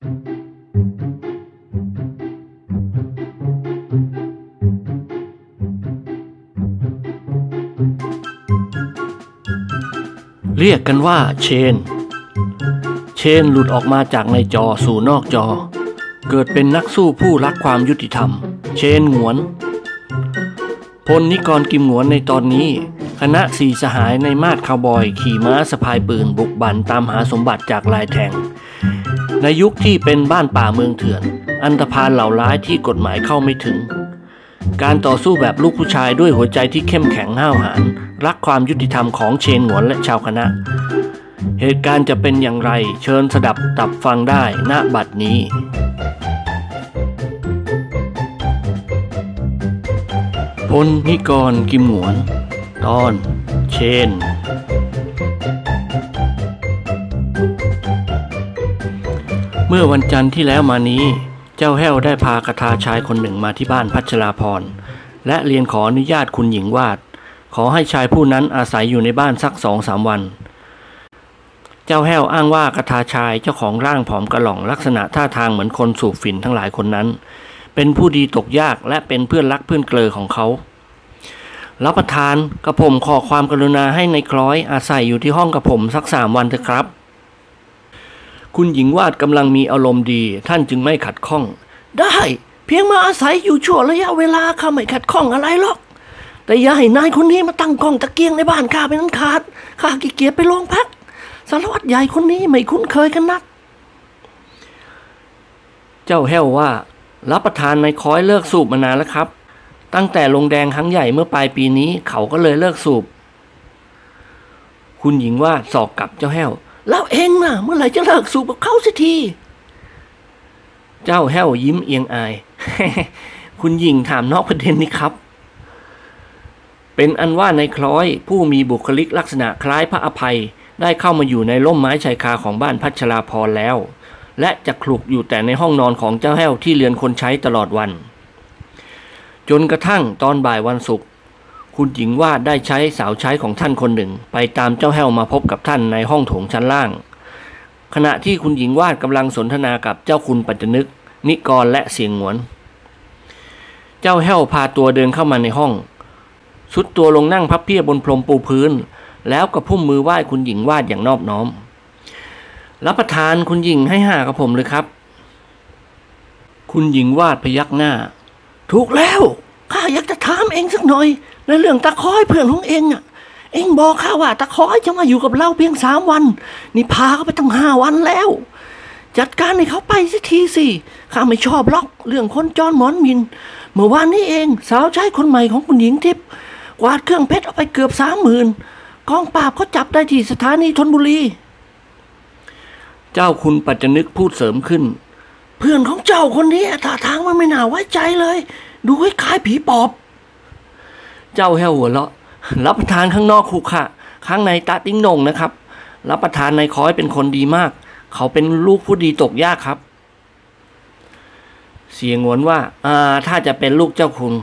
เรียกกันว่าเชน เชนหลุดออกมาจากในจอสู่นอกจอ เกิดเป็นนักสู้ผู้รักความยุติธรรม เชนหงวน พลนิกรกิมหงวนในตอนนี้ คณะสี่สหายในมาดคาวบอย ขี่ม้าสะพายปืนบุกบันตามหาสมบัติจากลายแทง ในยุคที่เป็นบ้านป่าเมืองเถื่อน อันธพาลเหล่าร้ายที่กฎหมายเข้าไม่ถึง การต่อสู้แบบลูกผู้ชายด้วยหัวใจที่เข้มแข็งห้าวหาญรักความยุติธรรมของเชนหวนและชาวคณะ เหตุการณ์จะเป็นอย่างไรเชิญสดับตับฟังได้ณบัดนี้พลนิกรกิมหวน ตอน เชน เมื่อวันจันทร์ที่แล้วมานี้ เจ้าแห้วได้พากระทาชายคนหนึ่งมาที่บ้านพัชราพร และเรียนขออนุญาตคุณหญิงวาด ขอให้ชายผู้นั้นอาศัยอยู่ในบ้านสักสองสามวัน เจ้าแห้วอ้างว่ากระทาชายเจ้าของร่างผอมกระหล่องลักษณะท่าทางเหมือนคนสูบฝิ่นทั้งหลายคนนั้น เป็นผู้ดีตกยากและเป็นเพื่อนรักเพื่อนเกลอของเขารับประทานกระผมขอความกรุณาให้ในคล้อยอาศัยอยู่ที่ห้องกระผมสักสามวันเถอะครับ คุณหญิงวาดกำลังมีอารมณ์ดี ท่านจึงไม่ขัดข้อง ได้ เพียงมาอาศัยอยู่ชั่วระยะเวลาข้าไม่ขัดข้องอะไรหรอก แต่อย่าให้นายคนนี้มาตั้งกล้องตะเกียงในบ้านข้าเป็นนั้นขาดข้าขี้เกียจไปโรงพักสารวัตรใหญ่คนนี้ไม่คุ้นเคยกันนัก เจ้าแห้วว่า รับประทานในคอยเลิกสูบมานานแล้วครับ ตั้งแต่ลงแดงครั้งใหญ่เมื่อปลายปีนี้เขาก็เลยเลิกสูบ คุณหญิงว่าสอกกับเจ้าแห้ว แล้วเองน่ะ เมื่อไหร่จะเลิกสูบกับเขาสักที เจ้าแห้วยิ้มเอียงอาย คุณหญิงถามนอกประเด็นนี้ครับ เป็นอันว่าในคล้อยผู้มีบุคลิกลักษณะคล้ายพระอภัย ได้เข้ามาอยู่ในร่มไม้ชายคาของบ้านพัชราพรแล้ว และจะคลุกอยู่แต่ในห้องนอนของเจ้าแห้วที่เรือนคนใช้ตลอดวัน จนกระทั่งตอนบ่ายวันศุกร์ คุณหญิงว่าได้ใช้สาวใช้ของท่านคนหนึ่ง ไปตามเจ้าแห้วมาพบกับท่านในห้องโถงชั้นล่าง ขณะที่คุณหญิงวาดกำลังสนทนากับเจ้าคุณปัจจนึก นิกรและเสียงหวน เจ้าแห้วพาตัวเดินเข้ามาในห้อง สุดตัวลงนั่งพับเพียบบนพรมปูพื้น แล้วก็พุ่มมือไหว้คุณหญิงวาดอย่างนอบน้อม รับประทานคุณหญิงให้ห่ากับผมเลยครับ คุณหญิงวาดพยักหน้า ถูกแล้วข้าอยากจะถามเองสักหน่อย ในเรื่องตะคอยเพื่อนของเองอะ เองบอกข้าว่า ตะคอยจะมาอยู่กับเราเพียงสามวัน นี่พาเขาไปตั้งห้าวันแล้ว จัดการให้เขาไปสักทีสิข้าไม่ชอบล็อกเรื่องคนจรหมอนมิน เมื่อวานนี้เองสาวใช้คนใหม่ของคุณหญิงทิพย์กวาดเครื่องเพชรเอาไปเกือบสามหมื่นกองปราบเขาจับได้ที่สถานีธนบุรี เจ้าคุณปัจจนึกพูดเสริมขึ้น เพื่อนของเจ้าคนนี้ท่าทางมันไม่น่าไว้ใจเลย ดูคล้ายๆผีปอบ เจ้าแห้วหัวเราะ รับประทานข้างนอกคุกค่ะ ข้างในตาติ้งนงนะครับ รับประทานในคอยเป็นคนดีมาก เขาเป็นลูกผู้ดีตกยากครับ เสียงหวนว่าอ่าถ้าจะเป็นลูกเจ้าคุณ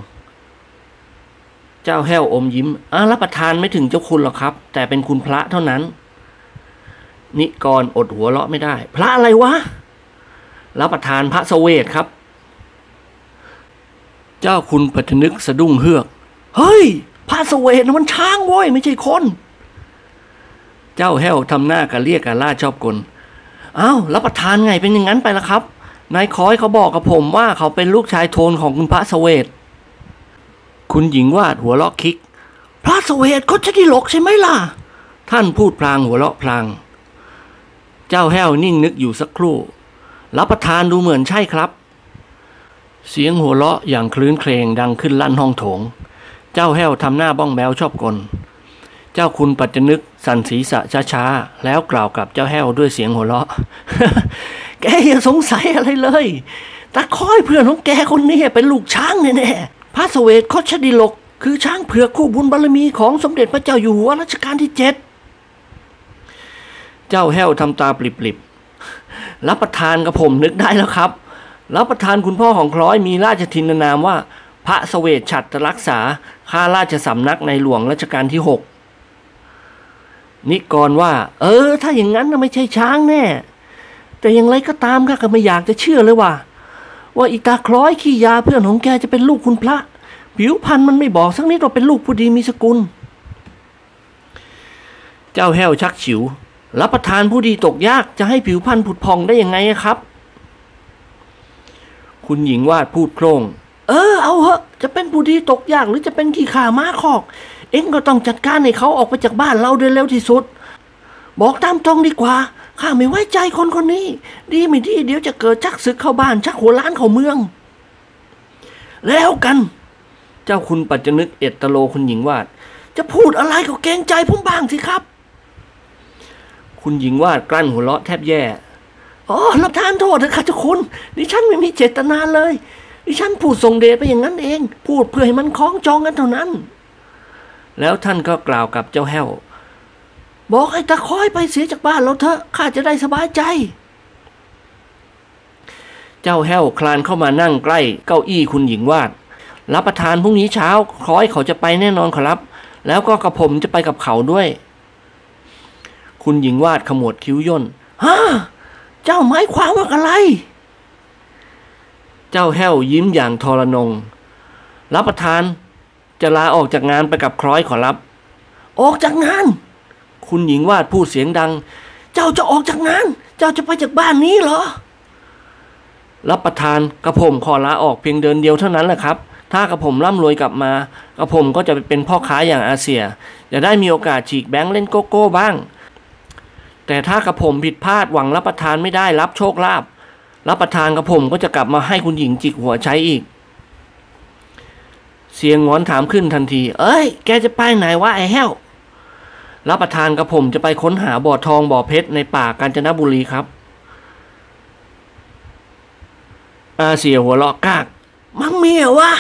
เจ้าแห้วอมยิ้มอ่ารับประทานไม่ถึงเจ้าคุณหรอกครับ แต่เป็นคุณพระเท่านั้น นิกรอดหัวเราะไม่ได้ พระอะไรวะ รับประทานพระสเวทครับ เจ้าคุณปัจจนึกสะดุ้งเฮือก เฮ้ยพระสเวทน่ะมันช้างโว้ยไม่ใช่คน เจ้าแห้วทำหน้ากะเรียกกะล่าชอบกลอ้าวรับประทานไงเป็นอย่างนั้นไปละครับ นายคอยเขาบอกกับผมว่าเขาเป็นลูกชายโทนของคุณพระสเวทคุณหญิงวาดหัวเราะคิก พระสเวทเขาจะดีหลกใช่ไหมล่ะ ท่านพูดพลางหัวเราะพลาง เจ้าแห้วนิ่งนึกอยู่สักครู่ รับประทานดูเหมือนใช่ครับ เสียงหัวเราะอย่างคลื้นเครงดังขึ้นลั่นห้องโถง เจ้าแห้วทำหน้าบ้องแบวชอบกล เจ้าคุณปัจจนึกสั่นศีรษะช้าๆ แล้วกล่าวกับเจ้าแห้วด้วยเสียงหัวเราะ แกอย่าสงสัยอะไรเลยตาคอยเพื่อนของแกคนนี้เป็นลูกช้างแน่ๆพระสเวทโคชดิลก คือช้างเผือกคู่บุญบารมีของสมเด็จพระเจ้าอยู่หัวรัชกาลที่เจ็ดเจ้าแห้วทำตาปริบๆรับประทานกับผมนึกได้แล้วครับรับประทานคุณพ่อของคล้อยมีราชทินนามว่า พระสเวทฉัตรรักษา ข้าราชสำนักในหลวงรัชกาลที่หกนิกรว่า เออ ถ้าอย่างนั้นไม่ใช่ช้างแน่ แต่อย่างไรก็ตามข้าก็ไม่อยากจะเชื่อเลยว่า ว่าอีตาคล้อยขี้ยาเพื่อนของแกจะเป็นลูกคุณพระ ผิวพรรณมันไม่บอกสักนิดว่าเป็นลูกผู้ดีมีสกุล เจ้าแห้วชักฉิว รับประทานผู้ดีตกยากจะให้ผิวพรรณผุดพองได้ยังไงครับ คุณหญิงวาดพูดโครง เออเอาเหอะจะเป็นผู้ดีตกยากหรือจะเป็นขี้ข่าม้าคอก เอ็งก็ต้องจัดการให้เขาออกไปจากบ้านเราโดยเร็วที่สุด บอกตามตรงดีกว่าข้าไม่ไว้ใจคนคนนี้ ดีไม่ดีเดี๋ยวจะเกิดชักศึกเข้าบ้านชักหัวล้านเข้าเมือง แล้วกัน เจ้าคุณปัจจนึกเอตโลคุณหญิงวาด จะพูดอะไรก็เกรงใจผมบ้างสิครับ คุณหญิงวาดกลั้นหัวเราะแทบแย่อ๋อรับทานโทษเถอะค่ะเจ้าคุณดิฉันไม่มีเจตนาเลย ดิฉันพูดส่งเดชไปอย่างนั้นเอง พูดเพื่อให้มันคล้องจองกันเท่านั้น แล้วท่านก็กล่าวกับเจ้าแห้ว บอกให้ตะคอยไปเสียจากบ้านเราเถอะข้าจะได้สบายใจ เจ้าแห้วคลานเข้ามานั่งใกล้เก้าอี้คุณหญิงวาด รับประทานพรุ่งนี้เช้าคล้อยเขาจะไปแน่นอนขอรับ แล้วก็กระผมจะไปกับเขาด้วย คุณหญิงวาดขมวดคิ้วย่นฮะเจ้าหมายความว่าอะไร เจ้าแห้วยิ้มอย่างทรนง รับประทาน จะลาออกจากงานไปกับคล้อยขอรับ ออกจากงาน คุณหญิงวาดพูดเสียงดัง เจ้าจะออกจากงาน เจ้าจะไปจากบ้านนี้เหรอ รับประทานกระผมขอลาออกเพียงเดือนเดียวเท่านั้นแหละครับ ถ้ากระผมร่ำรวยกลับมากระผมก็จะไปเป็นพ่อค้าอย่างอาเซีย จะได้มีโอกาสฉีกแบงค์เล่นโกโก้บ้าง แต่ถ้ากระผมผิดพลาดหวังรับประทานไม่ได้รับโชคลาภ รับประทานกระผมก็จะกลับมาให้คุณหญิงจิกหัวใช้อีก เสียงงอนถามขึ้นทันที เอ้ย แกจะไปไหนวะไอ้แห้ว รับประทานกระผมจะไปค้นหาบ่อทองบ่อเพชรในป่ากาญจนบุรีครับอาเสียหัวเราะกาก มังมีเหรอวะ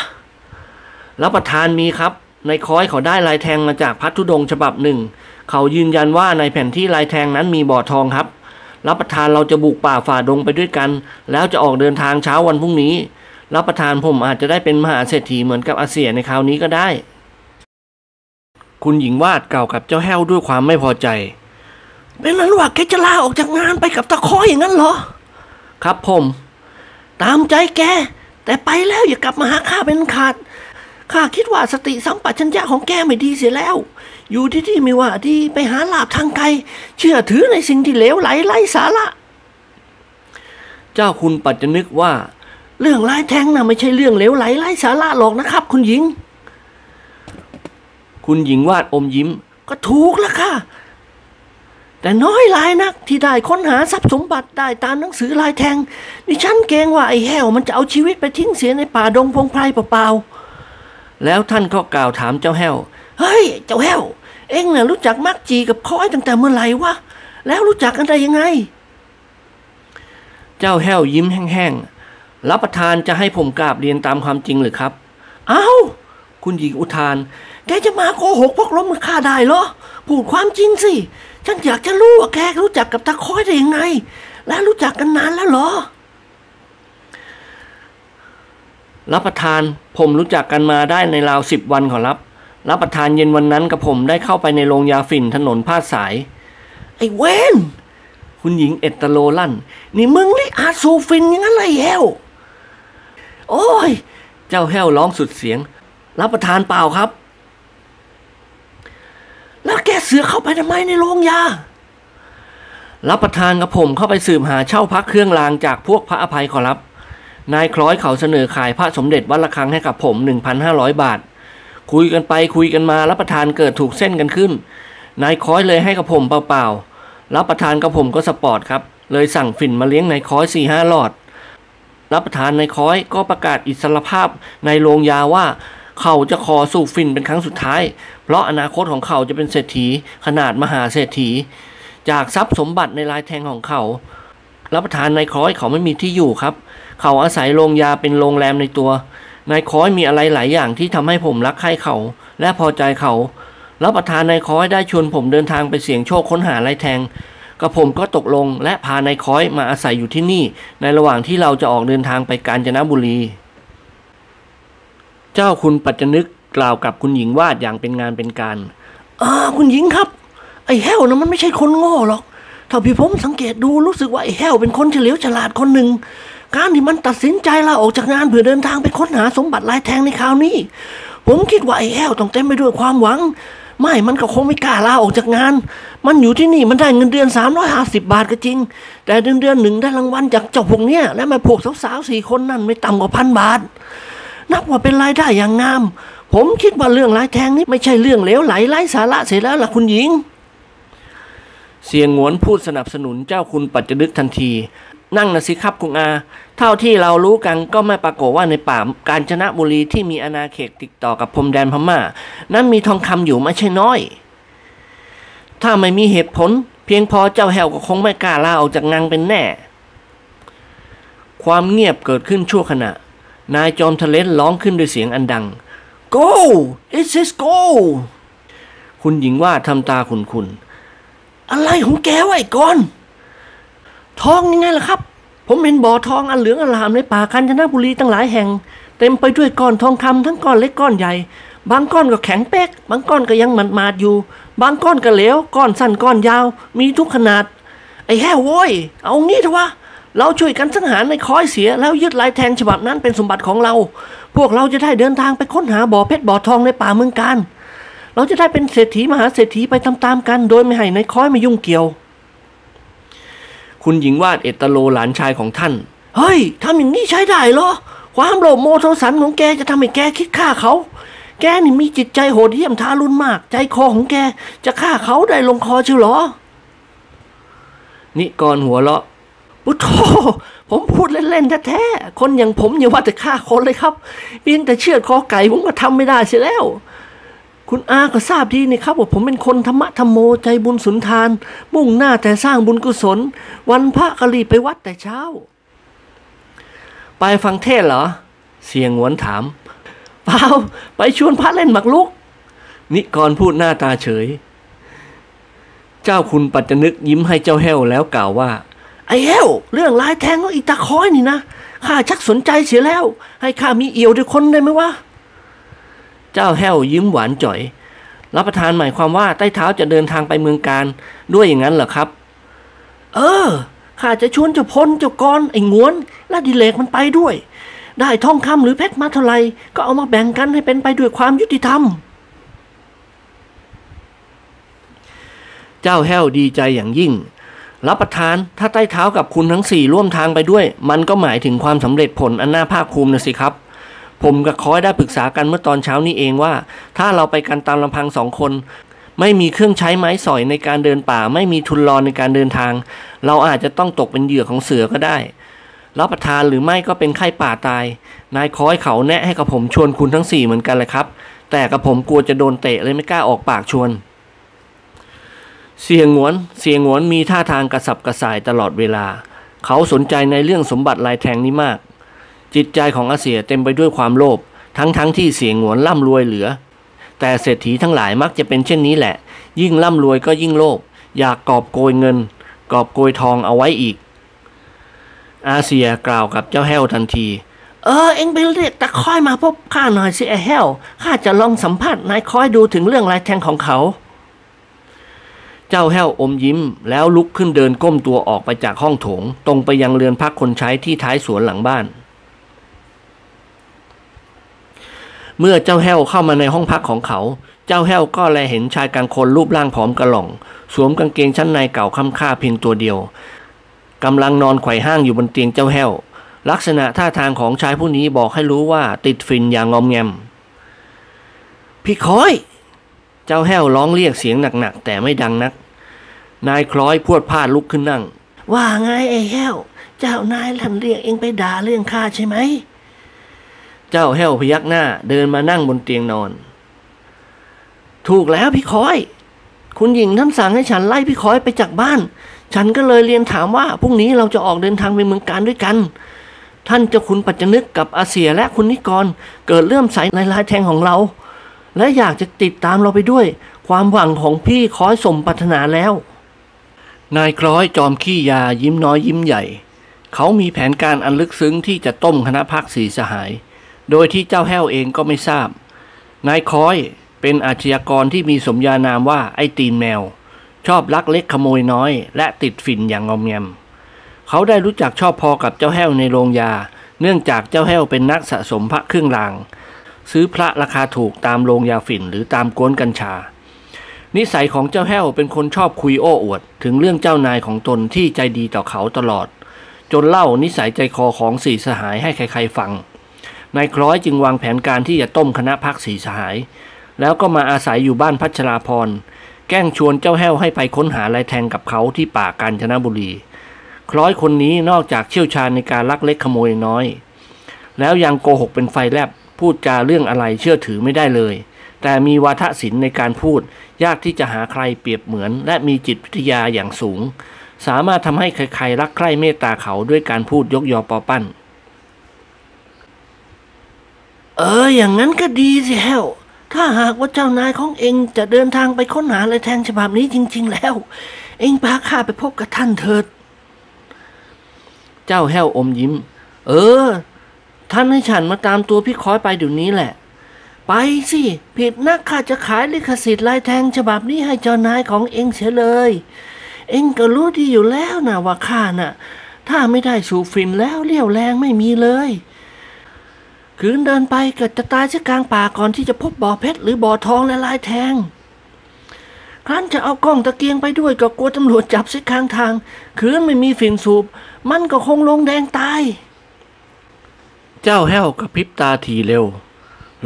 รับประทานมีครับ ในคอยเขาได้ลายแทงมาจากพัทธุดงฉบับหนึ่ง เขายืนยันว่าในแผ่นที่ลายแทงนั้นมีบ่อทองครับ รับประทานเราจะบุกป่าฝ่าดงไปด้วยกัน แล้วจะออกเดินทางเช้าวันพรุ่งนี้ รับประทานผมอาจจะได้เป็นมหาเศรษฐีเหมือนกับอาเสียในคราวนี้ก็ได้ คุณหญิงวาดกล่าวกับเจ้าแห้วด้วยความไม่พอใจ เป็นนั้นว่าแกจะลาออกจากงานไปกับตะคอยอย่างนั้นเหรอ ครับผม ตามใจแก แต่ไปแล้วอย่ากลับมาหาข้าเป็นขาดข้าคิดว่าสติสัมปชัญญะของแกไม่ดีเสียแล้ว อยู่ที่ที่ไม่ว่าดีไปหาลาบทางไกล เชื่อถือในสิ่งที่เลวไหลไร้สาระ เจ้าคุณปัจจนึกว่า เรื่องร้ายแทงน่ะไม่ใช่เรื่องเลวไหลไร้สาระหรอกนะครับ คุณหญิง คุณหญิงวาดอมยิ้ม ก็ถูกแล้วค่ะ แต่น้อยรายนักที่ได้ค้นหาทรัพย์สมบัติได้ตามหนังสือลายแทงดิฉันเกรงว่าไอ้แห้วมันจะเอาชีวิตไปทิ้งเสียในป่าดงพงไพรเปล่าๆแล้วท่านก็กล่าวถามเจ้าแห้ว เฮ้ย เจ้าแห้ว เอ็งน่ะรู้จักมักจีกับค้อยตั้งแต่เมื่อไหร่วะ แล้วรู้จักกันได้ยังไง เจ้าแห้วยิ้มแห้งๆ รับประทานจะให้ผมกราบเรียนตามความจริงหรือครับ เอ้า คุณหญิงอุทาน แกจะมาโกหกพวกล้มข้าได้เหรอ พูดความจริงสิ ฉันอยากจะรู้ว่าแกรู้จักกับตาคอยได้ยังไง และรู้จักกันนานแล้วเหรอรับประทานผมรู้จักกันมาได้ในราวสิบวันขอรับ รับประทานเย็นวันนั้นกับผมได้เข้าไปในโรงยาฝิ่นถนนพาดสาย ไอ้เวนคุณหญิงเอตตโลลั่น นี่มึงลิอาสูฟินอย่างนั้นเลยแฮวโอ้ย เจ้าแห้วร้องสุดเสียง รับประทานเปล่าครับ แล้วแกเสือเข้าไปทำไมในโรงยา รับประทานกับผมเข้าไปสืบหาเช่าพักเครื่องรางจากพวกพระอภัยขอรับ นายคล้อยเขาเสนอขายพระสมเด็จวัดระฆังให้กับผม 1,500 บาท คุยกันไปคุยกันมารับประทานเกิดถูกเส้นกันขึ้น นายคอยเลยให้กับผมเปล่าๆรับประทานกับผมก็สปอร์ตครับ เลยสั่งฝิ่นมาเลี้ยงนายคอยสี่ห้าหลอด รับประทานนายคอยก็ประกาศอิสรภาพในโรงยาว่าเขาจะขอสูบฝิ่นเป็นครั้งสุดท้าย เพราะอนาคตของเขาจะเป็นเศรษฐีขนาดมหาเศรษฐี จากทรัพย์สมบัติในลายแทงของเขา รับประทานนายคอยเขาไม่มีที่อยู่ครับ เขาอาศัยโรงยาเป็นโรงแรมในตัว นายคอยมีอะไรหลายอย่างที่ทำให้ผมรักใคร่เขา และพอใจเขารับประทานนายคอยได้ชวนผมเดินทางไปเสี่ยงโชคค้นหาลายแทงกับผมก็ตกลงและพานายคอยมาอาศัยอยู่ที่นี่ ในระหว่างที่เราจะออกเดินทางไปกาญจนบุรี เจ้าคุณปัจจนึกกล่าวกับคุณหญิงวาดอย่างเป็นงานเป็นการอ่าคุณหญิงครับ ไอ้แห้วนะมันไม่ใช่คนโง่หรอกเท่าที่ผมสังเกตดูรู้สึกว่าไอ้แห้วเป็นคนเฉลียวฉลาดคนหนึ่ง การที่มันตัดสินใจลาออกจากงานเพื่อเดินทางไปค้นหาสมบัติลายแทงในคราวนี้ ผมคิดว่าไอ้แห้วต้องเต็มไปด้วยความหวัง ไม่มันก็คงไม่กล้าลาออกจากงาน มันอยู่ที่นี่มันได้เงินเดือน 350 บาทก็จริง แต่เดือนเดือนหนึ่งได้รางวัลจากเจ้าพวกเนี้ยและมาพวกสาวๆสี่คนนั่นไม่ต่ำกว่าพันบาท นับว่าเป็นรายได้อย่างงาม ผมคิดว่าเรื่องลายแทงนี้ไม่ใช่เรื่องเลวไหลไร้สาระเสียแล้วล่ะคุณหญิงเสียงหวนพูดสนับสนุนเจ้าคุณปัจจนึกทันที นั่งนะสิครับคุณอา เท่าที่เรารู้กันก็ไม่ปรากฏว่าในป่ากาญจนบุรีที่มีอาณาเขตติดต่อกับพรมแดนพม่า นั้นมีทองคำอยู่ไม่ใช่น้อย ถ้าไม่มีเหตุผล เพียงพอเจ้าแหวก็คงไม่กล้าลาออกจากงานเป็นแน่ ความเงียบเกิดขึ้นชั่วขณะ นายจอมทะเลนร้องขึ้นด้วยเสียงอันดัง go it says go คุณหญิงว่าทำตาขุนคุนๆอะไรของแกวะไอ้กอน ทองยังไงล่ะครับ ผมเห็นบ่อทองอันเหลืองอลามในป่าคันจนบุรีตั้งหลายแห่ง เต็มไปด้วยก้อนทองคำทั้งก้อนเล็กก้อนใหญ่ บางก้อนก็แข็งเป๊ก บางก้อนก็ยังหมาดอยู่ บางก้อนก็เหลว ก้อนสั้นก้อนยาว มีทุกขนาด ไอ้แห่โว้ย เอางี้เถอะวะ เราช่วยกันสังหารในคอยเสียแล้วยึดลายแทงฉบับนั้นเป็นสมบัติของเรา พวกเราจะได้เดินทางไปค้นหาบ่อเพชรบ่อทองในป่าเมืองการ เราจะได้เป็นเศรษฐีมหาเศรษฐีไปตามๆกัน โดยไม่ให้ในคอยมายุ่งเกี่ยว คุณหญิงวาดเอตโลหลานชายของท่าน เฮ้ยทำอย่างนี้ใช้ได้เหรอ ความโลภโมโทสันของแกจะทำให้แกคิดฆ่าเขา แกนี่มีจิตใจโหดเหี้ยมทารุณมาก ใจคอของแกจะฆ่าเขาได้ลงคอเชียวเหรอ นิกรหัวเราะปุโธผมพูดเล่นๆแท้ๆคนอย่างผมอย่าว่าแต่ฆ่าคนเลยครับเพียงแต่เชือดคอไก่ผมก็ทำไม่ได้เสียแล้ว คุณอาก็ทราบดีนี่ครับว่าผมเป็นคนธรรมะธรรมโมใจบุญสุนทาน มุ่งหน้าแต่สร้างบุญกุศล วันพระก็รีบไปวัดแต่เช้า ไปฟังเทศเหรอ เสียงหวนถามเปล่าไปชวนพระเล่นหมากรุก นิกรพูดหน้าตาเฉย เจ้าคุณปัจจนึกยิ้มให้เจ้าแห้วแล้วกล่าวว่า ไอ้แห้วเรื่องลายแทงของอีตาคอยนี่นะข้าชักสนใจเสียแล้ว ให้ข้ามีเอี่ยวด้วยคนได้ไหมวะ เจ้าแห้วยิ้มหวานจ่อย รับประทานหมายความว่าใต้เท้าจะเดินทางไปเมืองการด้วยอย่างนั้นเหรอครับ เออข้าจะชวนเจ้าพลเจ้ากรไอ้งวนและดิเลกมันไปด้วย ได้ทองคำหรือเพชรมาเท่าไรก็เอามาแบ่งกันให้เป็นไปด้วยความยุติธรรม เจ้าแห้วดีใจอย่างยิ่ง รับประทานถ้าใต้เท้ากับคุณทั้งสี่ร่วมทางไปด้วย มันก็หมายถึงความสำเร็จผลอันน่าภาคภูมินะสิครับ ผมกับคอยได้ปรึกษากันเมื่อตอนเช้านี้เองว่า ถ้าเราไปกันตามลำพังสองคน ไม่มีเครื่องใช้ไม้สอยในการเดินป่า ไม่มีทุนรอนในการเดินทาง เราอาจจะต้องตกเป็นเหยื่อของเสือก็ได้รับประทานหรือไม่ก็เป็นไข้ป่าตาย นายคอยเขาแนะให้กับผมชวนคุณทั้งสี่เหมือนกันเลยครับ แต่กับผมกลัวจะโดนเตะเลยไม่กล้าออกปากชวน เสียงหวน เสียงหวนมีท่าทางกระสับกระส่ายตลอดเวลา เขาสนใจในเรื่องสมบัติลายแทงนี้มาก จิตใจของอาเสียเต็มไปด้วยความโลภทั้งๆทที่เสียงหงวนร่ำรวยเหลือ แต่เศรษฐีทั้งหลายมักจะเป็นเช่นนี้แหละ ยิ่งร่ำรวยก็ยิ่งโลภอยากกอบโกยเงิน กอบโกยทองเอาไว้อีก อาเซียกล่าวกับเจ้าแห้วทันที เออ เอ็งไปเรียกตะคอยมาพบข้าหน่อยสิไอ้แห้วข้าจะลองสัมภาษณ์นายคอยดูถึงเรื่องลายแทงของเขา เจ้าแห้วอมยิ้มแล้วลุกขึ้นเดินก้มตัวออกไปจากห้องโถง ตรงไปยังเรือนพักคนใช้ที่ท้ายสวนหลังบ้าน เมื่อเจ้าแห้วเข้ามาในห้องพักของเขา เจ้าแห้วก็แลเห็นชายกลางคนรูปร่างผอมกระหล่อง สวมกางเกงชั้นในเก่าค่ำค่าเพียงตัวเดียวกำลังนอนไขว่ห้างอยู่บนเตียงเจ้าแห้ว ลักษณะท่าทางของชายผู้นี้บอกให้รู้ว่าติดฟินอย่างงอมแงม พี่คอย เจ้าแห้วร้องเรียกเสียงหนักๆแต่ไม่ดังนัก นายคล้อยพวดพลาดลุกขึ้นนั่ง ว่าไงไอ้แห้ว เจ้านายลันเรียกเองไปด่าเรื่องข้าใช่ไหม เจ้าแห้วพยักหน้า เดินมานั่งบนเตียงนอน ถูกแล้วพี่คอย คุณหญิงท่านสั่งให้ฉันไล่พี่คอยไปจากบ้าน ฉันก็เลยเรียนถามว่าพรุ่งนี้เราจะออกเดินทางไปเมืองการด้วยกัน ท่านเจ้าคุณปัจจนึกกับอาเซียและคุณนิกร เกิดเลื่อมใสในลายแทงของเรา และอยากจะติดตามเราไปด้วย ความหวังของพี่คอยสมปรารถนาแล้ว นายคล้อยจอมขี้ยายิ้มน้อยยิ้มใหญ่เขามีแผนการอันลึกซึ้งที่จะต้มคณะพักสีสหาย โดยที่เจ้าแห้วเองก็ไม่ทราบ นายคอยเป็นอาชญากรที่มีสมญานามว่าไอ้ตีนแมว ชอบลักเล็กขโมยน้อย และติดฝิ่นอย่างงอมแงม เขาได้รู้จักชอบพอกับเจ้าแห้วในโรงยา เนื่องจากเจ้าแห้วเป็นนักสะสมพระเครื่องราง ซื้อพระราคาถูกตามโรงยาฝิ่นหรือตามก้นกัญชา นิสัยของเจ้าแห้วเป็นคนชอบคุยโอ้อวด ถึงเรื่องเจ้านายของตนที่ใจดีต่อเขาตลอด จนเล่านิสัยใจคอของสี่สหายให้ใครๆฟัง นายคล้อยจึงวางแผนการที่จะต้มคณะพักสีสหาย แล้วก็มาอาศัยอยู่บ้านพัชราพรแกล้งชวนเจ้าแห้วให้ไปค้นหาลายแทงกับเขาที่ป่ากาญจนบุรี คล้อยคนนี้นอกจากเชี่ยวชาญในการลักเล็กขโมยน้อย แล้วยังโกหกเป็นไฟแลบพูดจาเรื่องอะไรเชื่อถือไม่ได้เลย แต่มีวาทศิลป์ในการพูด ยากที่จะหาใครเปรียบเหมือน และมีจิตวิทยาอย่างสูง สามารถทำให้ใครๆรักใคร่เมตตาเขาด้วยการพูดยกยอปอปั้น เออ อย่างนั้นก็ดีสิแฮวถ้าหากว่าเจ้านายของเองจะเดินทางไปค้นหาลายแทงฉบับนี้จริง ๆ แล้ว เองพาข้าไปพบกับท่านเถิด เจ้าแห้วอมยิ้ม เออ ท่านให้ฉันมาตามตัวพี่คอยไปเดี๋ยวนี้แหละ ไปสิ ผิดนักข้าจะขายลิขสิทธิ์ลายแทงฉบับนี้ให้เจ้านายของเองเสียเลย เองก็รู้ดีอยู่แล้วนะว่าข้าน่ะ ถ้าไม่ได้สูบฝิ่นแล้วเลี้ยวแรงไม่มีเลย คืนเดินไปเก็จะตายเสียกลางป่าก่อนที่จะพบบ่อเพชรหรือบ่อทองและลายแทง ครั้นจะเอากล้องตะเกียงไปด้วยก็กลัวตำรวจจับเสียข้างทาง คืนไม่มีฝิ่นสูบ มันก็คงลงแดงตาย เจ้าแห้วกระพริบตาทีเร็ว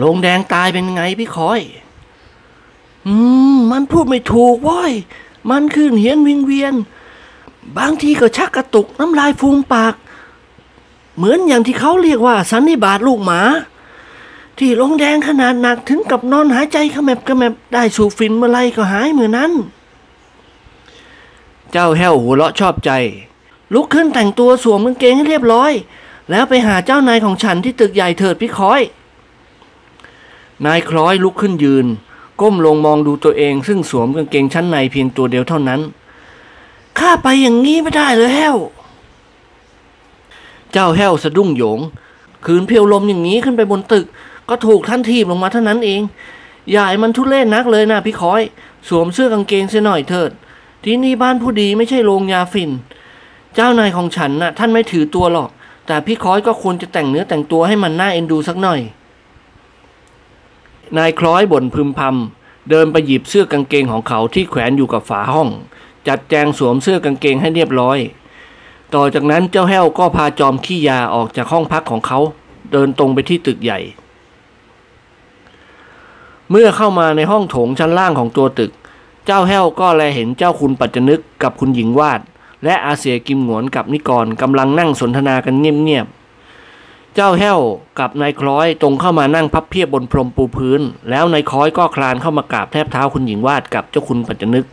ลงแดงตายเป็นไงพี่คอย อืม มันพูดไม่ถูกว้ยมันขึ้นเหียนวิงเวียน บางทีก็ชักกระตุกน้ำลายฟูมปาก เหมือนอย่างที่เขาเรียกว่าสันนิบาตลูกหมา ที่ลงแดงขนาดหนักถึงกับนอนหายใจขมบขมบได้สูบฝิ่นเมื่อไรก็หายเหมื่อนั้น เจ้าแห้วหัวเราะชอบใจ ลุกขึ้นแต่งตัวสวมกางเกงให้เรียบร้อย แล้วไปหาเจ้านายของฉันที่ตึกใหญ่เถิดพี่คอย นายคล้อยลุกขึ้นยืน ก้มลงมองดูตัวเอง ซึ่งสวมกางเกงชั้นในเพียงตัวเดียวเท่านั้นข้าไปอย่างนี้ไม่ได้เลยแห้ว เจ้าแห้วสะดุ้งโยง คืนเพียวลมอย่างนี้ขึ้นไปบนตึก ก็ถูกท่านทีบลงมาเท่านั้นเองใหญ่มันทุเล่นนักเลยนะพี่คอย สวมเสื้อกางเกงเสียหน่อยเถิด ที่นี่บ้านผู้ดีไม่ใช่โรงยาฝิ่น เจ้านายของฉันน่ะ ท่านไม่ถือตัวหรอก แต่พี่คอยก็ควรจะแต่งเนื้อแต่งตัวให้มันน่าเอ็นดูสักหน่อย นายคล้อยบ่นพึมพำเดินไปหยิบเสื้อกางเกงของเขาที่แขวนอยู่กับฝาห้อง จัดแจงสวมเสื้อกางเกงให้เรียบร้อย ต่อจากนั้นเจ้าแห้วก็พาจอมขี้ยาออกจากห้องพักของเขา เดินตรงไปที่ตึกใหญ่ เมื่อเข้ามาในห้องโถงชั้นล่างของตัวตึก เจ้าแห้วก็แลเห็นเจ้าคุณปัจจนึกกับคุณหญิงวาด และอาเสียกิมหงวนกับนิกรกำลังนั่งสนทนากันเงียบๆ เจ้าแห้วกับนายคล้อยตรงเข้ามานั่งพับเพียบบนพรมปูพื้น แล้วนายคล้อยก็คลานเข้ามากราบแทบเท้าคุณหญิงวาดกับเจ้าคุณปัจจนึก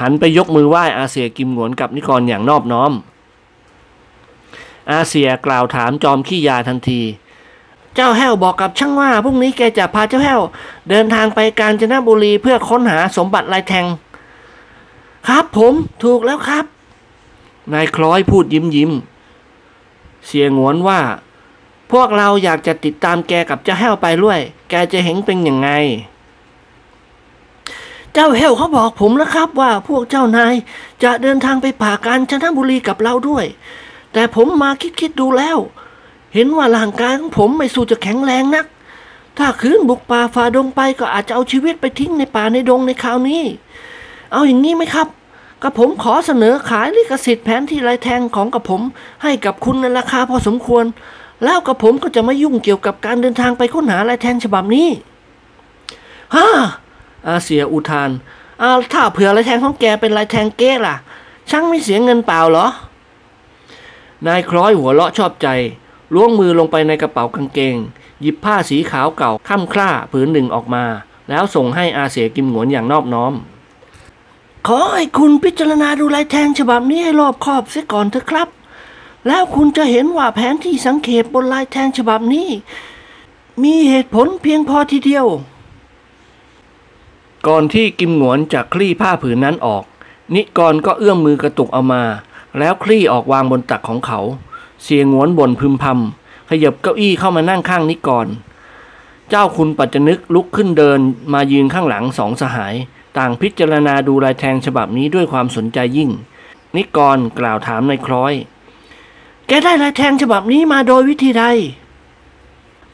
หันไปยกมือไหว้อาเสียกิมหงวนกับนิกรอย่างนอบน้อม อาเซียกล่าวถามจอมขี้ยาทันที เจ้าแห้วบอกกับช่างว่าพรุ่งนี้แกจะพาเจ้าแห้ว เดินทางไปกาญจนบุรีเพื่อค้นหาสมบัติลายแทง ครับผมถูกแล้วครับ นายคล้อยพูดยิ้มยิ้ม เสียงวนว่า พวกเราอยากจะติดตามแกกับเจ้าแห้วไปด้วย แกจะเห็นเป็นอย่างไงเจ้าแห้วเขาบอกผมแล้วครับว่าพวกเจ้านายจะเดินทางไปป่ากาญจนบุรีกับเราด้วย แต่ผมมาคิดคิดดูแล้ว เห็นว่าร่างกายของผมไม่สู้จะแข็งแรงนัก ถ้าคืนบุกป่าฝ่าดงไปก็อาจจะเอาชีวิตไปทิ้งในป่าในดงในคราวนี้ เอาอย่างนี้ไหมครับกับผมขอเสนอขายลิขสิทธิ์แผนที่ลายแทงของกับผมให้กับคุณในราคาพอสมควร แล้วกับผมก็จะไม่ยุ่งเกี่ยวกับการเดินทางไปค้นหาลายแทงฉบับนี้ฮ่าอาเสียอุทานอาถ้าเผื่อลายแทงของแกเป็นลายแทงเก้ล่ะ ช่างไม่เสียเงินเปล่าเหรอ นายคล้อยหัวเราะชอบใจ ล้วงมือลงไปในกระเป๋ากางเกง หยิบผ้าสีขาวเก่าค่ำคร่าผืนหนึ่งออกมา แล้วส่งให้อาเสียกิมหงวนอย่างนอบน้อม ขอให้คุณพิจารณาดูลายแทงฉบับนี้ให้รอบคอบเสียก่อนเถอะครับ แล้วคุณจะเห็นว่าแผนที่สังเกตบนลายแทงฉบับนี้ มีเหตุผลเพียงพอทีเดียว ก่อนที่กิมหงวนจะคลี่ผ้าผืนนั้นออก นิกรก็เอื้อมมือกระตุกเอามา แล้วคลี่ออกวางบนตักของเขา เสียงงวนบ่นพึมพำขยับเก้าอี้เข้ามานั่งข้างนิกร เจ้าคุณปัจจนึกลุกขึ้นเดินมายืนข้างหลังสองสหาย ต่างพิจารณาดูลายแทงฉบับนี้ด้วยความสนใจยิ่ง นิกรกล่าวถามนายคล้อย แกได้ลายแทงฉบับนี้มาโดยวิธีใด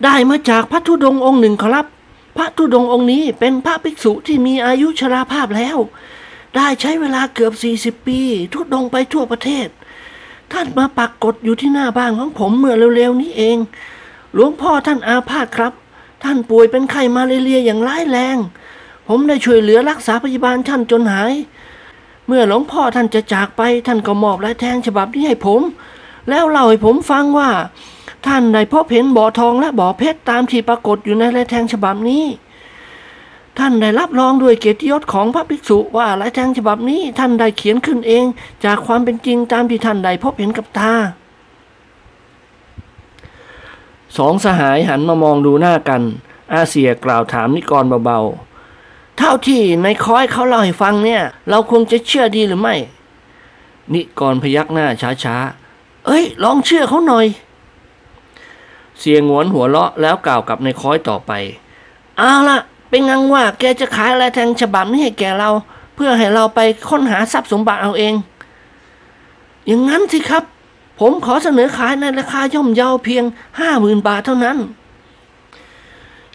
ได้มาจากพระธุดงค์องค์หนึ่งครับพระธุดงค์องค์นี้เป็นพระภิกษุที่มีอายุชราภาพแล้ว ได้ใช้เวลาเกือบ 40 ปี ทุดงไปทั่วประเทศ ท่านมาปักกฏอยู่ที่หน้าบ้านของผมเมื่อเร็วๆนี้เอง หลวงพ่อท่านอาพาธครับ ท่านป่วยเป็นไข้มาเรียอย่างร้ายแรง ผมได้ช่วยเหลือรักษาพยาบาลท่านจนหาย เมื่อหลวงพ่อท่านจะจากไป ท่านก็มอบลายแทงฉบับนี้ให้ผม แล้วเล่าให้ผมฟังว่า ท่านได้พบเห็นบ่อทองและบ่อเพชรตามที่ปรากฏอยู่ในลายแทงฉบับนี้ ท่านได้รับรองด้วยเกียรติยศของพระภิกษุว่าลายแทงฉบับนี้ท่านได้เขียนขึ้นเอง จากความเป็นจริงตามที่ท่านได้พบเห็นกับตาสองสหายหันมามองดูหน้ากัน อาเซียกล่าวถามนิกรเบาๆ เท่าที่ในคอยเขาเล่าให้ฟังเนี่ย เราคงจะเชื่อดีหรือไม่ นิกรพยักหน้าช้าๆ เอ้ย ลองเชื่อเขาหน่อย เสียงหวนหัวเราะแล้วกล่าวกับในคอยต่อไป เอาละ เป็นงังว่าแกจะขายอะไรแทงฉบับนี้ให้แกเรา เพื่อให้เราไปค้นหาทรัพย์สมบัติเอาเอง อย่างนั้นสิครับ ผมขอเสนอขายในราคาย่อมเยาเพียงห้าหมื่นบาทเท่านั้น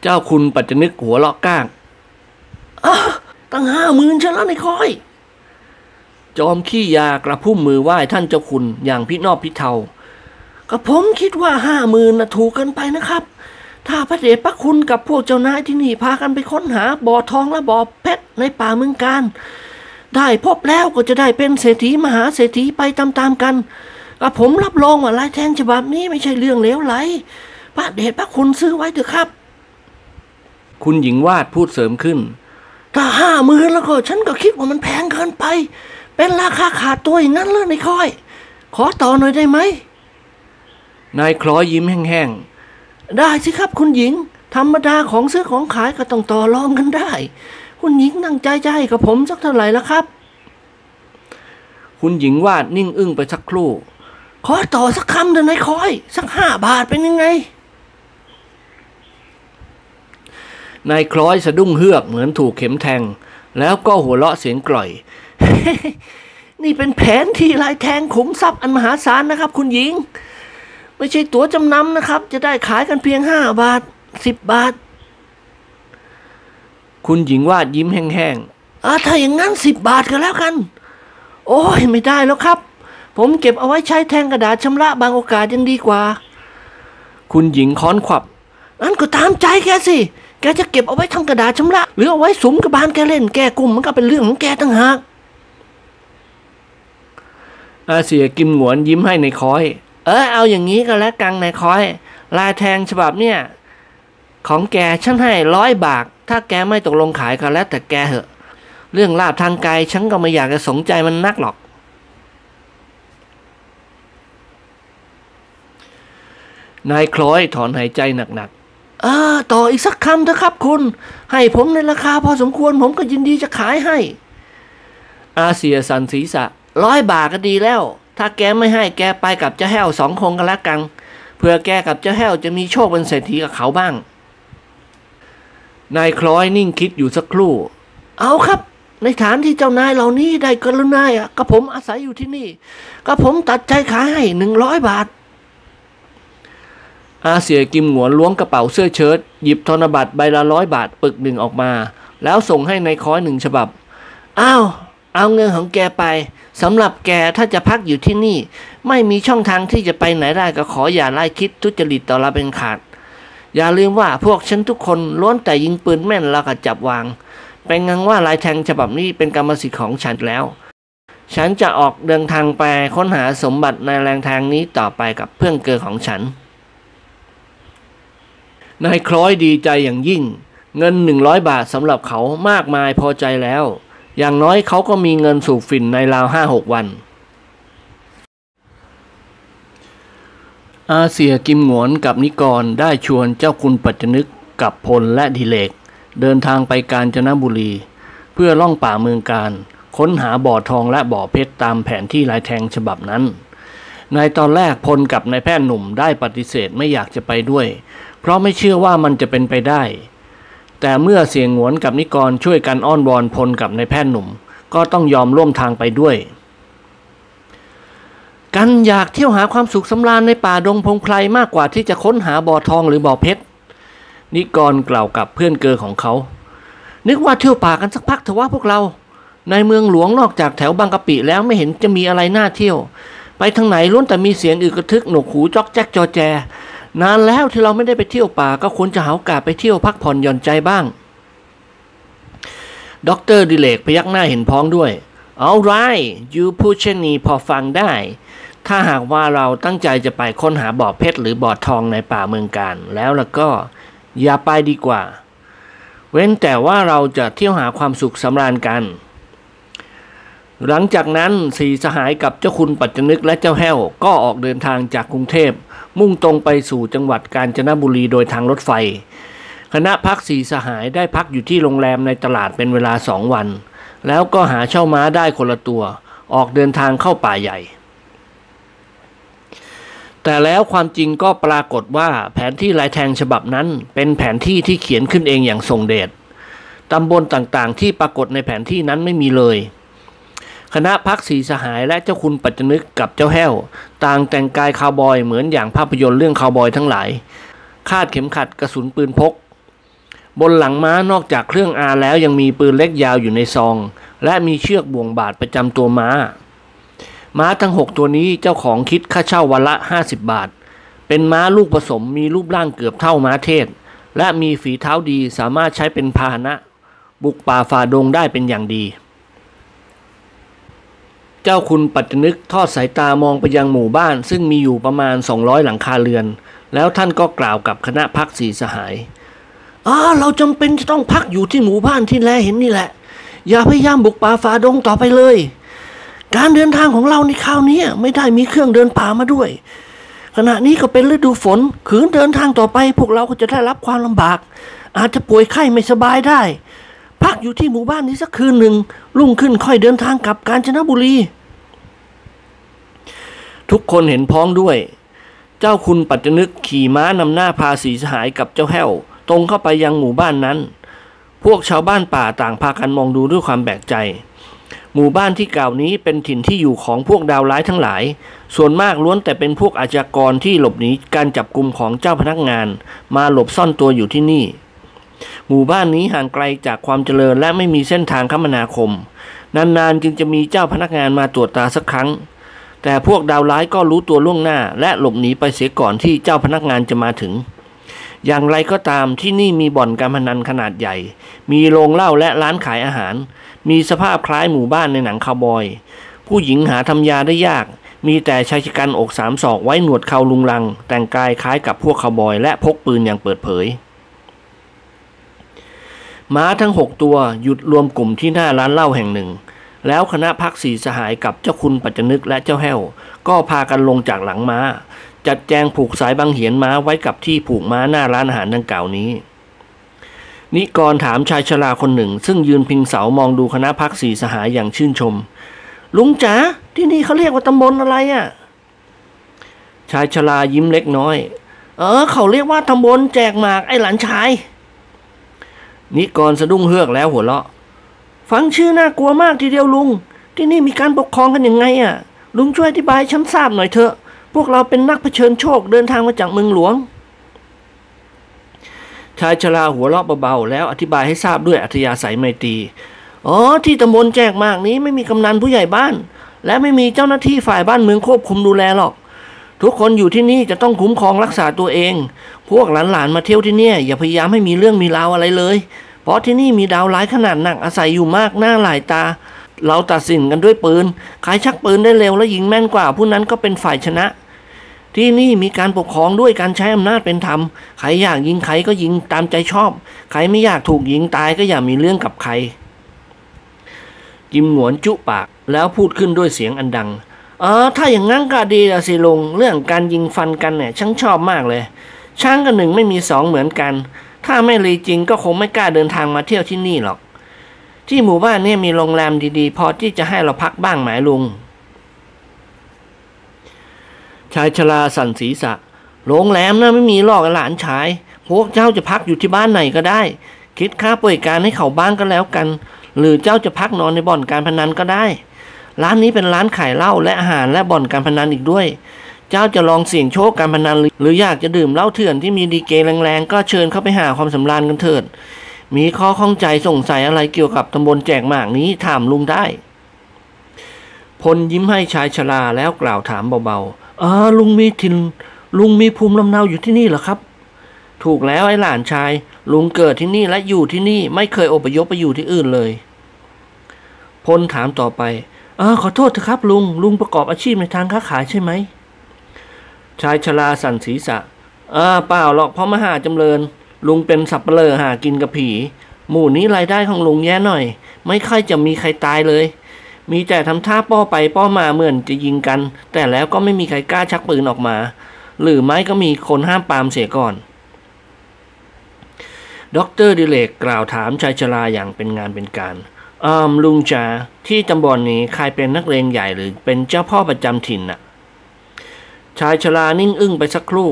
เจ้าคุณปัจจนึกหัวเราะก้างอ้าตั้งห้าหมื่นฉันแล้วในายคอย จอมขี้ยากระพุ่มมือไหว้ท่านเจ้าคุณอย่างพี่นอบพี่เทาก็ผมคิดว่าห้าหมื่นนะถูกเกันไปนะครับ ถ้าพระเดชพระคุณกับพวกเจ้านายที่นี่พากันไปค้นหาบ่อทองและบ่อเพชรในป่าเมืองการ ได้พบแล้วก็จะได้เป็นเศรษฐีมหาเศรษฐีไปตามๆกันกับผมรับรองว่าลายแทงฉบับนี้ไม่ใช่เรื่องเลวไหล พระเดชพระคุณซื้อไว้เถอะครับ คุณหญิงวาดพูดเสริมขึ้น ถ้าห้าหมื่นแล้วก็ฉันก็คิดว่ามันแพงเกินไป เป็นราคาขาดตัวอย่างนั้นเลยนายคอย ขอต่อหน่อยได้ไหมนายคล้อยยิ้มแห้งๆ ได้สิครับคุณหญิง ธรรมดาของซื้อของขายก็ต้องต่อรองกันได้ คุณหญิงนั่งใจจะให้กับผมสักเท่าไหร่ละครับ คุณหญิงวาดนิ่งอึ้งไปสักครู่ ขอต่อสักคำเถอะนายคอย สักห้าบาทเป็นยังไงนายคล้อยสะดุ้งเฮือกเหมือนถูกเข็มแทง แล้วก็หัวเราะเสียงกร่อย นี่เป็นแผนที่ลายแทงขุมทรัพย์อันมหาศาลนะครับ คุณหญิง ไม่ใช่ตั๋วจำนำนะครับ จะได้ขายกันเพียงห้าบาทสิบบาท คุณหญิงวาดยิ้มแห้งๆอ่าถ้าอย่างนั้นสิบบาทก็แล้วกัน โอ้ยไม่ได้แล้วครับ ผมเก็บเอาไว้ใช้แทงกระดาษชำระบางโอกาสยังดีกว่า คุณหญิงค้อนขวับนั่นก็ตามใจแกสิ แกจะเก็บเอาไว้ทำกระดาษชำระ หรือเอาไว้สุมกับบานแกเล่นแกกลุ่มมันก็เป็นเรื่องของแกต่างหากอาเสียกิมหงวนยิ้มให้ในคอย เออเอาอย่างนี้ก็แล้วกันในคอย ลายแทงฉบับเนี่ย ของแกฉันให้ร้อยบาทถ้าแกไม่ตกลงขายก็แล้วแต่แกเหอะ เรื่องลาบทางไกลฉันก็ไม่อยากจะสนใจมันนักหรอก นายคล้อยถอนหายใจหนักๆเออต่ออีกสักคำเถอะครับคุณ ให้ผมในราคาพอสมควรผมก็ยินดีจะขายให้ อาเซียสันศีรษะร้อยบาทก็ดีแล้ว ถ้าแกไม่ให้แกไปกับเจ้าแห้วสองคงกันละกันเพื่อแกกับเจ้าแห้วจะมีโชคเป็นเศรษฐีกับเขาบ้าง นายคล้อยนิ่งคิดอยู่สักครู่ เอาครับ ในฐานที่เจ้านายเหล่านี้ได้กรุณาอะก็ผมอาศัยอยู่ที่นี่ ก็ผมตัดใจขายให้หนึ่งร้อยบาท อาเสียกิมหงวนล้วงกระเป๋าเสื้อเชิ้ตหยิบธนบัตรใบละร้อยบาทปึกหนึ่งออกมา แล้วส่งให้ในายคล้อยหนึ่งฉบับ อ้าว เอาเงินของแกไปสำหรับแกถ้าจะพักอยู่ที่นี่ ไม่มีช่องทางที่จะไปไหนได้ก็ขออย่าไล่คิดทุจริตต่อเราเป็นขาด อย่าลืมว่าพวกฉันทุกคนล้วนแต่ยิงปืนแม่นแล้วก็จับวางเป็นงังว่าลายแทงฉบับนี้เป็นกรรมสิทธิ์ของฉันแล้ว ฉันจะออกเดินทางไปค้นหาสมบัติในแรงทางนี้ต่อไปกับเพื่อนเกอของฉัน นายคล้อยดีใจอย่างยิ่ง เงินหนึ่งร้อยบาทสำหรับเขามากมายพอใจแล้ว อย่างน้อยเขาก็มีเงินสูบฝิ่นในราวห้าหกวัน อาเซียกิมหงวนกับนิกรได้ชวนเจ้าคุณปัจจนึกกับพลและดิเลก เดินทางไปกาญจนบุรี เพื่อล่องป่าเมืองการ ค้นหาบ่อทองและบ่อเพชรตามแผนที่ลายแทงฉบับนั้น ในตอนแรกพลกับนายแพทย์หนุ่มได้ปฏิเสธไม่อยากจะไปด้วย เพราะไม่เชื่อว่ามันจะเป็นไปได้ แต่เมื่อเสียงหวนกับนิกรช่วยกันอ้อนวอนพลกับนายแพทย์หนุ่ม ก็ต้องยอมร่วมทางไปด้วย กันอยากเที่ยวหาความสุขสำราญในป่าดงพงไพรมากกว่าที่จะค้นหาบ่อทองหรือบ่อเพชรนิกรกล่าวกับเพื่อนเกอของเขา นึกว่าเที่ยวป่ากันสักพักเถอะว่าพวกเรา ในเมืองหลวงนอกจากแถวบางกะปิแล้วไม่เห็นจะมีอะไรน่าเที่ยว ไปทางไหนล้วนแต่มีเสียงอึกกระทึกหนวกหูจอกแจ๊กจอแจ นานแล้วที่เราไม่ได้ไปเที่ยวป่าก็ควรจะหาโอกาสไปเที่ยวพักผ่อนหย่อนใจบ้างด็อกเตอร์ดิเลกพยักหน้าเห็นพ้องด้วย all right you พูดเช่นนี้พอฟังได้ ถ้าหากว่าเราตั้งใจจะไปค้นหาบ่อเพชรหรือบ่อทองในป่าเมืองกาญจน์ แล้วล่ะก็อย่าไปดีกว่า เว้นแต่ว่าเราจะเที่ยวหาความสุขสำราญกัน หลังจากนั้นสีสหายกับเจ้าคุณปัจจนึกและเจ้าแห้วก็ออกเดินทางจากกรุงเทพ มุ่งตรงไปสู่จังหวัดกาญจนบุรีโดยทางรถไฟ คณะพักสีสหายได้พักอยู่ที่โรงแรมในตลาดเป็นเวลาสองวัน แล้วก็หาเช่าม้าได้คนละตัว ออกเดินทางเข้าป่าใหญ่ แต่แล้วความจริงก็ปรากฏว่าแผนที่ลายแทงฉบับนั้น เป็นแผนที่ที่เขียนขึ้นเองอย่างทรงเดชตำบลต่างๆ ที่ปรากฏในแผนที่นั้นไม่มีเลย คณะพักสีสหายและเจ้าคุณปัจจนึกกับเจ้าแห้ว ต่างแต่งกายคาวบอยเหมือนอย่างภาพยนตร์เรื่องคาวบอยทั้งหลาย คาดเข็มขัดกระสุนปืนพก บนหลังม้านอกจากเครื่องอาแล้วยังมีปืนเล็กยาวอยู่ในซอง และมีเชือกบ่วงบาดประจำตัวม้า ม้าทั้ง6ตัวนี้เจ้าของคิดค่าเช่าวันละ 50 บาท เป็นม้าลูกผสมมีรูปร่างเกือบเท่าม้าเทศ และมีฝีเท้าดีสามารถใช้เป็นพาหนะ บุกป่าฝ่าดงได้เป็นอย่างดี เจ้าคุณปัจจนึกทอดสายตามองไปยังหมู่บ้าน ซึ่งมีอยู่ประมาณ 200 หลังคาเรือน แล้วท่านก็กล่าวกับคณะพักสีสหายอ่าเราจำเป็นจะต้องพักอยู่ที่หมู่บ้านที่แลเห็นนี่แหละ อย่าพยายามบุกป่าฝ่าดงต่อไปเลย การเดินทางของเราในคราวนี้ไม่ได้มีเครื่องเดินป่ามาด้วย ขณะนี้ก็เป็นฤดูฝนขืนเดินทางต่อไป พวกเราก็จะได้รับความลำบาก อาจจะป่วยไข้ไม่สบายได้ พักอยู่ที่หมู่บ้านนี้สักคืนหนึ่งรุ่งขึ้นค่อยเดินทางกลับกาญจนบุรี ทุกคนเห็นพ้องด้วย เจ้าคุณปัจจนึกขี่ม้านำหน้าพาสีสหายกับเจ้าแห้ว ตรงเข้าไปยังหมู่บ้านนั้น พวกชาวบ้านป่าต่างพากันมองดูด้วยความแปลกใจ หมู่บ้านที่กล่าวนี้เป็นถิ่นที่อยู่ของพวกดาวร้ายทั้งหลาย ส่วนมากล้วนแต่เป็นพวกอาชญากรที่หลบหนีการจับกลุ่มของเจ้าพนักงาน มาหลบซ่อนตัวอยู่ที่นี่ หมู่บ้านนี้ห่างไกลจากความเจริญและไม่มีเส้นทางคมนาคม นานๆจึงจะมีเจ้าพนักงานมาตรวจตาสักครั้ง แต่พวกดาวร้ายก็รู้ตัวล่วงหน้า และหลบหนีไปเสียก่อนที่เจ้าพนักงานจะมาถึง อย่างไรก็ตามที่นี่มีบ่อนการพนันขนาดใหญ่ มีโรงเหล้าและร้านขายอาหาร มีสภาพคล้ายหมู่บ้านในหนังคาวบอย ผู้หญิงหาทำยาได้ยากมีแต่ชายชะกันอกสามศอกไว้หนวดเขาลุงลัง แต่งกายคล้ายกับพวกคาวบอยและพกปืนอย่างเปิดเผย ม้าทั้งหกตัวหยุดรวมกลุ่มที่หน้าร้านเหล้าแห่งหนึ่ง แล้วคณะพักสีสหายกับเจ้าคุณปัจจนึกและเจ้าแห้ว ก็พากันลงจากหลังม้า จัดแจงผูกสายบังเหียนม้าไว้กับที่ผูกม้าหน้าร้านอาหารดังกล่าวนี้ นิกรถามชายชราคนหนึ่ง ซึ่งยืนพิงเสามองดูคณะพักสีสหายอย่างชื่นชม ลุงจ๋าที่นี่เขาเรียกว่าตำบลอะไรอะ่ะชายชรายิ้มเล็กน้อย เออ เขาเรียกว่าตำบลแจกหมากไอ้หลานชาย นิกรสะดุ้งเฮือกแล้วหัวเราะ ฟังชื่อน่ากลัวมากทีเดียวลุง ที่นี่มีการปกครองกันยังไงอะ่ะ ลุงช่วยอธิบายให้ฉันทราบหน่อยเถอะ พวกเราเป็นนักเผชิญโชคเดินทางมาจากเมืองหลวง ชายชราหัวเราะเบาๆแล้วอธิบายให้ทราบด้วยอัธยาศัยไมตรี อ๋อ ที่ตำบลแจกมากนี้ไม่มีกำนันผู้ใหญ่บ้าน และไม่มีเจ้าหน้าที่ฝ่ายบ้านเมืองควบคุมดูแลหรอก ทุกคนอยู่ที่นี่จะต้องคุ้มครองรักษาตัวเอง พวกหลานๆมาเที่ยวที่เนี่ยอย่าพยายามให้มีเรื่องมีราวอะไรเลย เพราะที่นี่มีดาวร้ายขนาดหนักอาศัยอยู่มากหน้าหลายตา เราตัดสินกันด้วยปืนใครชักปืนได้เร็วและยิงแม่นกว่า ผู้นั้นก็เป็นฝ่ายชนะ ที่นี่มีการปกครองด้วยการใช้อำนาจเป็นธรรมใครอยากยิงใครก็ยิงตามใจชอบ ใครไม่อยากถูกยิงตายก็อย่ามีเรื่องกับใคร จิมหวนจุปากแล้วพูดขึ้นด้วยเสียงอันดังเออถ้าอย่างงั้นก็ดีละสิลงเรื่องการยิงฟันกันเนี่ยช่างชอบมากเลย ช้างกับหนึ่งไม่มีสองเหมือนกัน ถ้าไม่รีจริงก็คงไม่กล้าเดินทางมาเที่ยวที่นี่หรอก ที่หมู่บ้านนี่มีโรงแรมดีๆ พอที่จะให้เราพักบ้างไหมลุง ชายชราสั่นศีรษะ โรงแรมนะไม่มีหรอกหลานชาย พวกเจ้าจะพักอยู่ที่บ้านไหนก็ได้ คิดค่าป่วยการให้เขาบ้างก็แล้วกัน หรือเจ้าจะพักนอนในบ่อนการพนันก็ได้ ร้านนี้เป็นร้านขายเหล้าและอาหารและบ่อนการพนันอีกด้วย เจ้าจะลองเสี่ยงโชคการพนันหรืออยากจะดื่มเหล้าเถื่อนที่มีดีเกแรงๆ ก็เชิญเข้าไปหาความสำราญกันเถิด มีข้อข้องใจสงสัยอะไรเกี่ยวกับตำบลแจกหมากนี้ถามลุงได้พลยิ้มให้ชายชราแล้วกล่าวถามเบาๆเออลุงมีถิ่นลุงมีภูมิลำเนาอยู่ที่นี่เหรอครับ ถูกแล้วไอ้หลานชาย ลุงเกิดที่นี่และอยู่ที่นี่ไม่เคยอพยพไปอยู่ที่อื่นเลยพลถามต่อไปเออขอโทษเถอะครับ ลุงลุงประกอบอาชีพในทางค้าขายใช่ไหม ชายชราสั่นศีรษะเออเปล่าหรอกเพราะมหาจำเริญ ลุงเป็นสัปเหร่อหากินกับผี หมู่นี้รายได้ของลุงแย่หน่อย ไม่ค่อยจะมีใครตายเลย มีแต่ทำท่าป้อไปป้อมาเหมือนจะยิงกัน แต่แล้วก็ไม่มีใครกล้าชักปืนออกมา หรือไม่ก็มีคนห้ามปามเสียก่อนด็อกเตอร์ดิเลกกล่าวถามชายชราอย่างเป็นงานเป็นการอ่ามลุงจ๋าที่ตำบลนนี้ใครเป็นนักเลงใหญ่หรือเป็นเจ้าพ่อประจำถิ่นน่ะ ชายชรานิ่งอึ้งไปสักครู่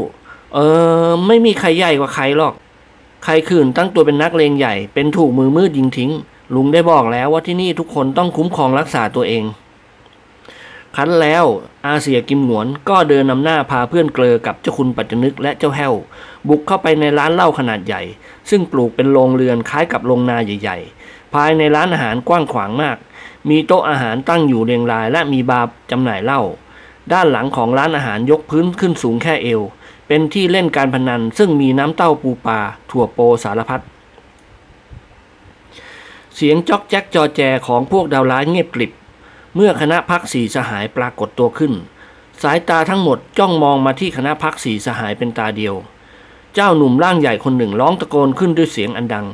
เออ ไม่มีใครใหญ่กว่าใครหรอก ใครขืนตั้งตัวเป็นนักเลงใหญ่ เป็นถูกมือมืดยิงทิ้ง ลุงได้บอกแล้วว่าที่นี่ทุกคนต้องคุ้มครองรักษาตัวเอง คันแล้ว อาเซียกิมหนวนก็เดินนำหน้าพาเพื่อนเกลอกับเจ้าคุณปัจจนึกและเจ้าแห้ว บุกเข้าไปในร้านเหล้าขนาดใหญ่ ซึ่งปลูกเป็นโรงเรือนคล้ายกับโรงนาใหญ่ ๆ ภายในร้านอาหารกว้างขวางมาก มีโต๊ะอาหารตั้งอยู่เรียงรายและมีบาร์จำหน่ายเหล้า ด้านหลังของร้านอาหารยกพื้นขึ้นสูงแค่เอว เป็นที่เล่นการพนันซึ่งมีน้ำเต้าปูปลาถั่วโปสารพัดเสียงจอกแจ๊กจอแจของพวกดาวร้ายเงียบกริบ เมื่อคณะพักสีสหายปรากฏตัวขึ้น สายตาทั้งหมดจ้องมองมาที่คณะพักสีสหายเป็นตาเดียว เจ้าหนุ่มร่างใหญ่คนหนึ่งร้องตะโกนขึ้นด้วยเสียงอันดัง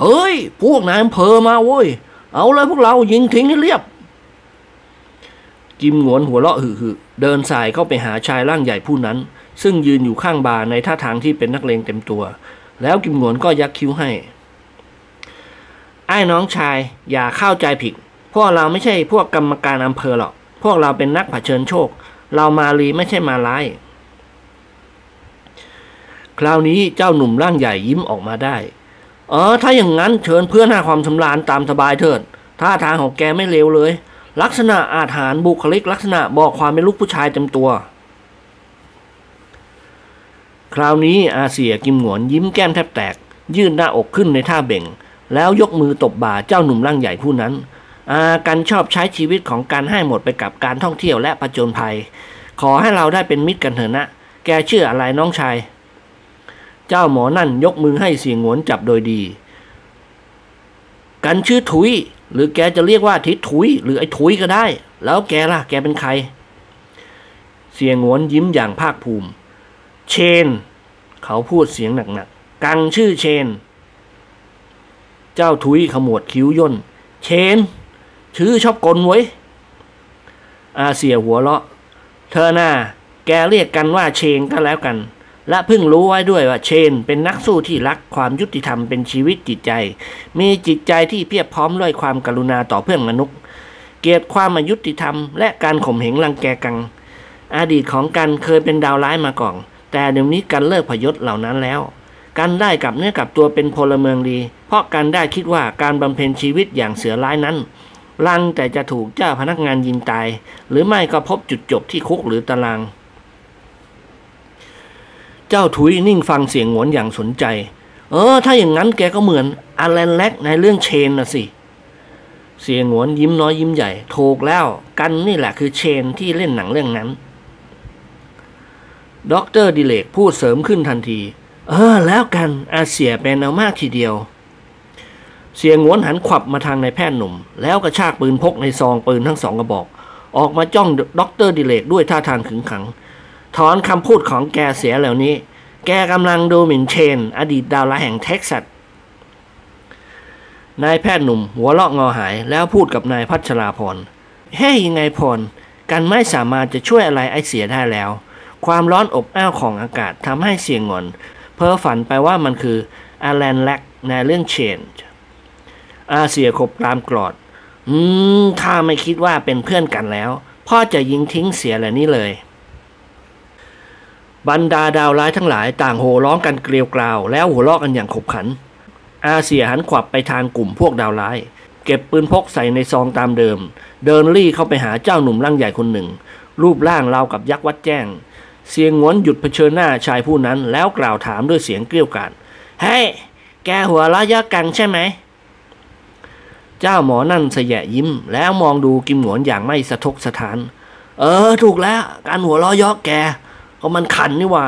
เฮ้ย พวกนายอำเภอมาโว้ย เอาเลยพวกเรายิงทิ้งให้เรียบ กิมหงวนหัวเราะหึ่ๆเดินสายเข้าไปหาชายร่างใหญ่ผู้นั้น ซึ่งยืนอยู่ข้างบาร์ในท่าทางที่เป็นนักเลงเต็มตัว แล้วกิมหงวนก็ยักคิ้วให้ไอ้น้องชาย อย่าเข้าใจผิด พวกเราไม่ใช่พวกกรรมการอำเภอหรอก พวกเราเป็นนักเผชิญโชค เรามาลีไม่ใช่มาร้าย คราวนี้เจ้าหนุ่มร่างใหญ่ยิ้มออกมาได้ เออ ถ้าอย่างนั้นเชิญเพื่อนหาความสำราญตามสบายเถิดท่าทางของแกไม่เลวเลย ลักษณะอาถรรพ์บุคลิกลักษณะบอกความเป็นลูกผู้ชายเต็มตัว คราวนี้อาเซียกิมหงวนยิ้มแก้มแทบแตก ยื่นหน้าอกขึ้นในท่าเบ่ง แล้วยกมือตบบ่าเจ้าหนุ่มร่างใหญ่ผู้นั้น อากันชอบใช้ชีวิตของการให้หมดไปกับการท่องเที่ยวและประจนภัย ขอให้เราได้เป็นมิตรกันเถอะนะ แกชื่ออะไรน้องชาย เจ้าหมอนั่นยกมือให้เสียงหงวนจับโดยดี กันชื่อถุย หรือแกจะเรียกว่าทิศถุย หรือไอ้ถุยก็ได้ แล้วแกล่ะ แกเป็นใคร เสียงหวนยิ้มอย่างภาคภูมิ เชน เขาพูดเสียงหนักๆ กังชื่อเชน เจ้าถุยขมวดคิ้วย่น เชน ชื่อชอบกลไว้ยอาเสียหัวเราะ เธอหน้า แกเรียกกันว่าเชนก็แล้วกัน และเพิ่งรู้ไว้ด้วยว่าเชนเป็นนักสู้ที่รักความยุติธรรมเป็นชีวิตจิตใจ มีจิตใจที่เพียบพร้อมด้วยความกรุณาต่อเพื่อนมนุษย์ เกลียดความอายุติธรรมและการข่มเหงรังแกกังอดีตของกันเคยเป็นดาวร้ายมาก่อน แต่เดี๋ยวนี้กันเลิกพยศเหล่านั้นแล้ว กันได้กลับเนื้อกลับตัวเป็นพลเมืองดี เพราะกันได้คิดว่าการบำเพ็ญชีวิตอย่างเสือร้ายนั้นลังแต่จะถูกเจ้าพนักงานยิงตาย หรือไม่ก็พบจุดจบที่คุกหรือตาราง เจ้าถุยนิ่งฟังเสียงหวนอย่างสนใจ เออ ถ้าอย่างนั้นแกก็เหมือนอาแลนแล็กในเรื่องเชนนะสิ เสียงหวนยิ้มน้อยยิ้มใหญ่ถูกแล้วกันนี่แหละคือเชนที่เล่นหนังเรื่องนั้นด็อกเตอร์ดิเลกพูดเสริมขึ้นทันที เออ แล้วกันอาเสี่ยเป็นเอามากทีเดียว เสี่ยหงวนหันขวับมาทางนายแพทย์หนุ่ม แล้วกระชากปืนพกในซองปืนทั้งสองกระบอก ออกมาจ้องด็อกเตอร์ดิเลกด้วยท่าทางขึงขัง ถอนคำพูดของแกเสียเดี๋ยวนี้ แกกำลังดูหมิ่นเชน อดีตดาวร้ายแห่งเท็กซัสนายแพทย์หนุ่มหัวเราะงอหายแล้วพูดกับนายพัชราภรณ์เฮ้ยยังไงพรกันไม่สามารถจะช่วยอะไรไอเสียได้แล้ว ความร้อนอบอ้าวของอากาศทำให้เสียงงอน เพ้อฝันไปว่ามันคืออาแลนแลกในเรื่องเชนอาเซียขบตามกรอด อืมถ้าไม่คิดว่าเป็นเพื่อนกันแล้ว พ่อจะยิงทิ้งเสียแหละนี่เลย บรรดาดาวร้ายทั้งหลายต่างโห่ร้องกันเกลียวกราว แล้วหัวเราะกันอย่างขบขัน อาเสียหันขวับไปทางกลุ่มพวกดาวร้าย เก็บปืนพกใส่ในซองตามเดิม เดินรี่เข้าไปหาเจ้าหนุ่มร่างใหญ่คนหนึ่ง รูปร่างราวกับยักษ์วัดแจ้ง เสียงงวนหยุดเผชิญหน้าชายผู้นั้นแล้วกล่าวถามด้วยเสียงเกรี้ยวกาดเฮ้ยแกหัวเราะเยอะกังใช่ไหมเจ้าหมอนั่นเสยะยิ้ม แล้วมองดูกิมหนวนอย่างไม่สะทกสะท้าน เออ ถูกแล้ว การหัวเราะยาะแก ก็มันขันนี่ว่า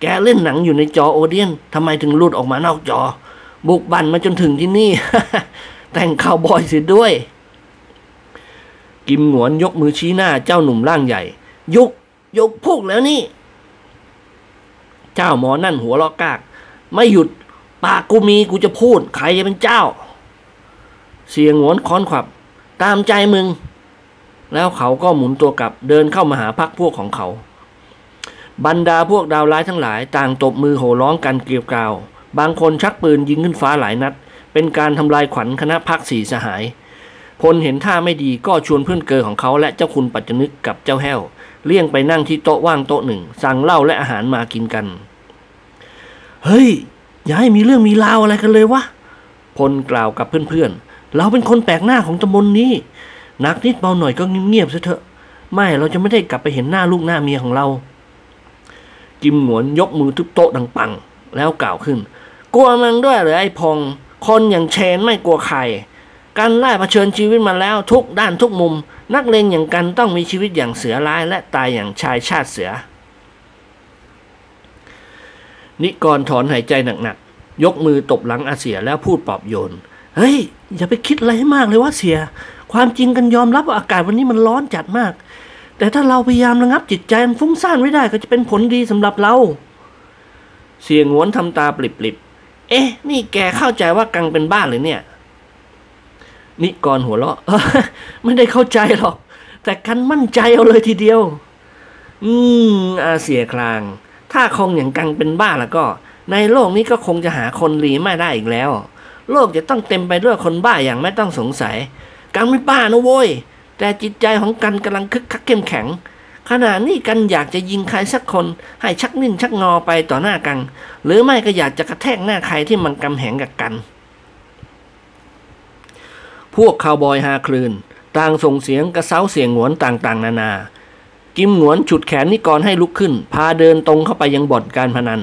แกเล่นหนังอยู่ในจอโอเดียนทำไมถึงหลุดออกมานอกจอ บุกบันมาจนถึงที่นี่ แต่งข่าวบอยเสียด้วย กิมหนวนยกมือชี้หน้าเจ้าหนุ่มร่างใหญ่ ยุกยกพุกแล้วนี่ เจ้าหมอนั่นหัวเราะกาก ไม่หยุด ปากกูมีกูจะพูด ใครจะเป็นเจ้า เสียงหวนค้อนขวับ ตามใจมึง แล้วเขาก็หมุนตัวกลับเดินเข้ามาหาพักพวกของเขา บรรดาพวกดาวร้ายทั้งหลายต่างตบมือโห่ร้องกันเกลียวกราว บางคนชักปืนยิงขึ้นฟ้าหลายนัด เป็นการทำลายขวัญคณะพักสี่สหาย พลเห็นท่าไม่ดีก็ชวนเพื่อนเกอของเขาและเจ้าคุณปัจจนึกกับเจ้าแห้ว เลี่ยงไปนั่งที่โต๊ะว่างโต๊ะหนึ่ง สั่งเหล้าและอาหารมากินกัน เฮ้ย อย่าให้มีเรื่องมีราวอะไรกันเลยวะ พลกล่าวกับเพื่อนๆ เราเป็นคนแปลกหน้าของตำบลนนี้นักนิดเบาหน่อยก็เงียบๆซะเถอะ ไม่เราจะไม่ได้กลับไปเห็นหน้าลูกหน้าเมียของเรา กิมหนวนยกมือทุบโต๊ะดังปัง แล้วกล่าวขึ้น กลัวมันด้วยหรือไอ้พงคนอย่างเชนไม่กลัวใครการไล่เผชิญชีวิตมาแล้วทุกด้านทุกมุม นักเลงอย่างกันต้องมีชีวิตอย่างเสือร้าย และตายอย่างชายชาติเสือ นิกรถอนหายใจหนักๆ ยกมือตบหลังอาเสียแล้วพูดปลอบโยน เฮ้ย อย่าไปคิดอะไรให้มากเลยว่าเสีย ความจริงกันยอมรับว่าอากาศวันนี้มันร้อนจัดมาก แต่ถ้าเราพยายามระงับจิตใจมันฟุ้งซ่านไว้ได้ก็จะเป็นผลดีสำหรับเรา เสียงหวนทำตาปลิบๆ เอ๊ะ นี่แกเข้าใจว่ากังเป็นบ้าหรือเนี่ย นิกรหัวเราะไม่ได้เข้าใจหรอก แต่กันมั่นใจเอาเลยทีเดียว อืม อาเสียคลาง ถ้าคงอย่างกังเป็นบ้าแล้วก็ ในโลกนี้ก็คงจะหาคนหลีไม่ได้อีกแล้ว โลกจะต้องเต็มไปด้วยคนบ้าอย่างไม่ต้องสงสัย กังไม่บ้านะโว้ย แต่จิตใจของกันกำลังคึกคักเข้มแข็ง ขณะนี้กันอยากจะยิงใครสักคนให้ชักนิ่นชักงอไปต่อหน้ากังหรือไม่ก็อยากจะกระแทกหน้าใครที่มันกำแหงกับกัน พวกคาวบอยฮาคลืน ต่างส่งเสียงกระเซ้าเสียงหวนต่างๆ นานา กิมหงวนฉุดแขนนิกรให้ลุกขึ้น พาเดินตรงเข้าไปยังบ่อนการพนัน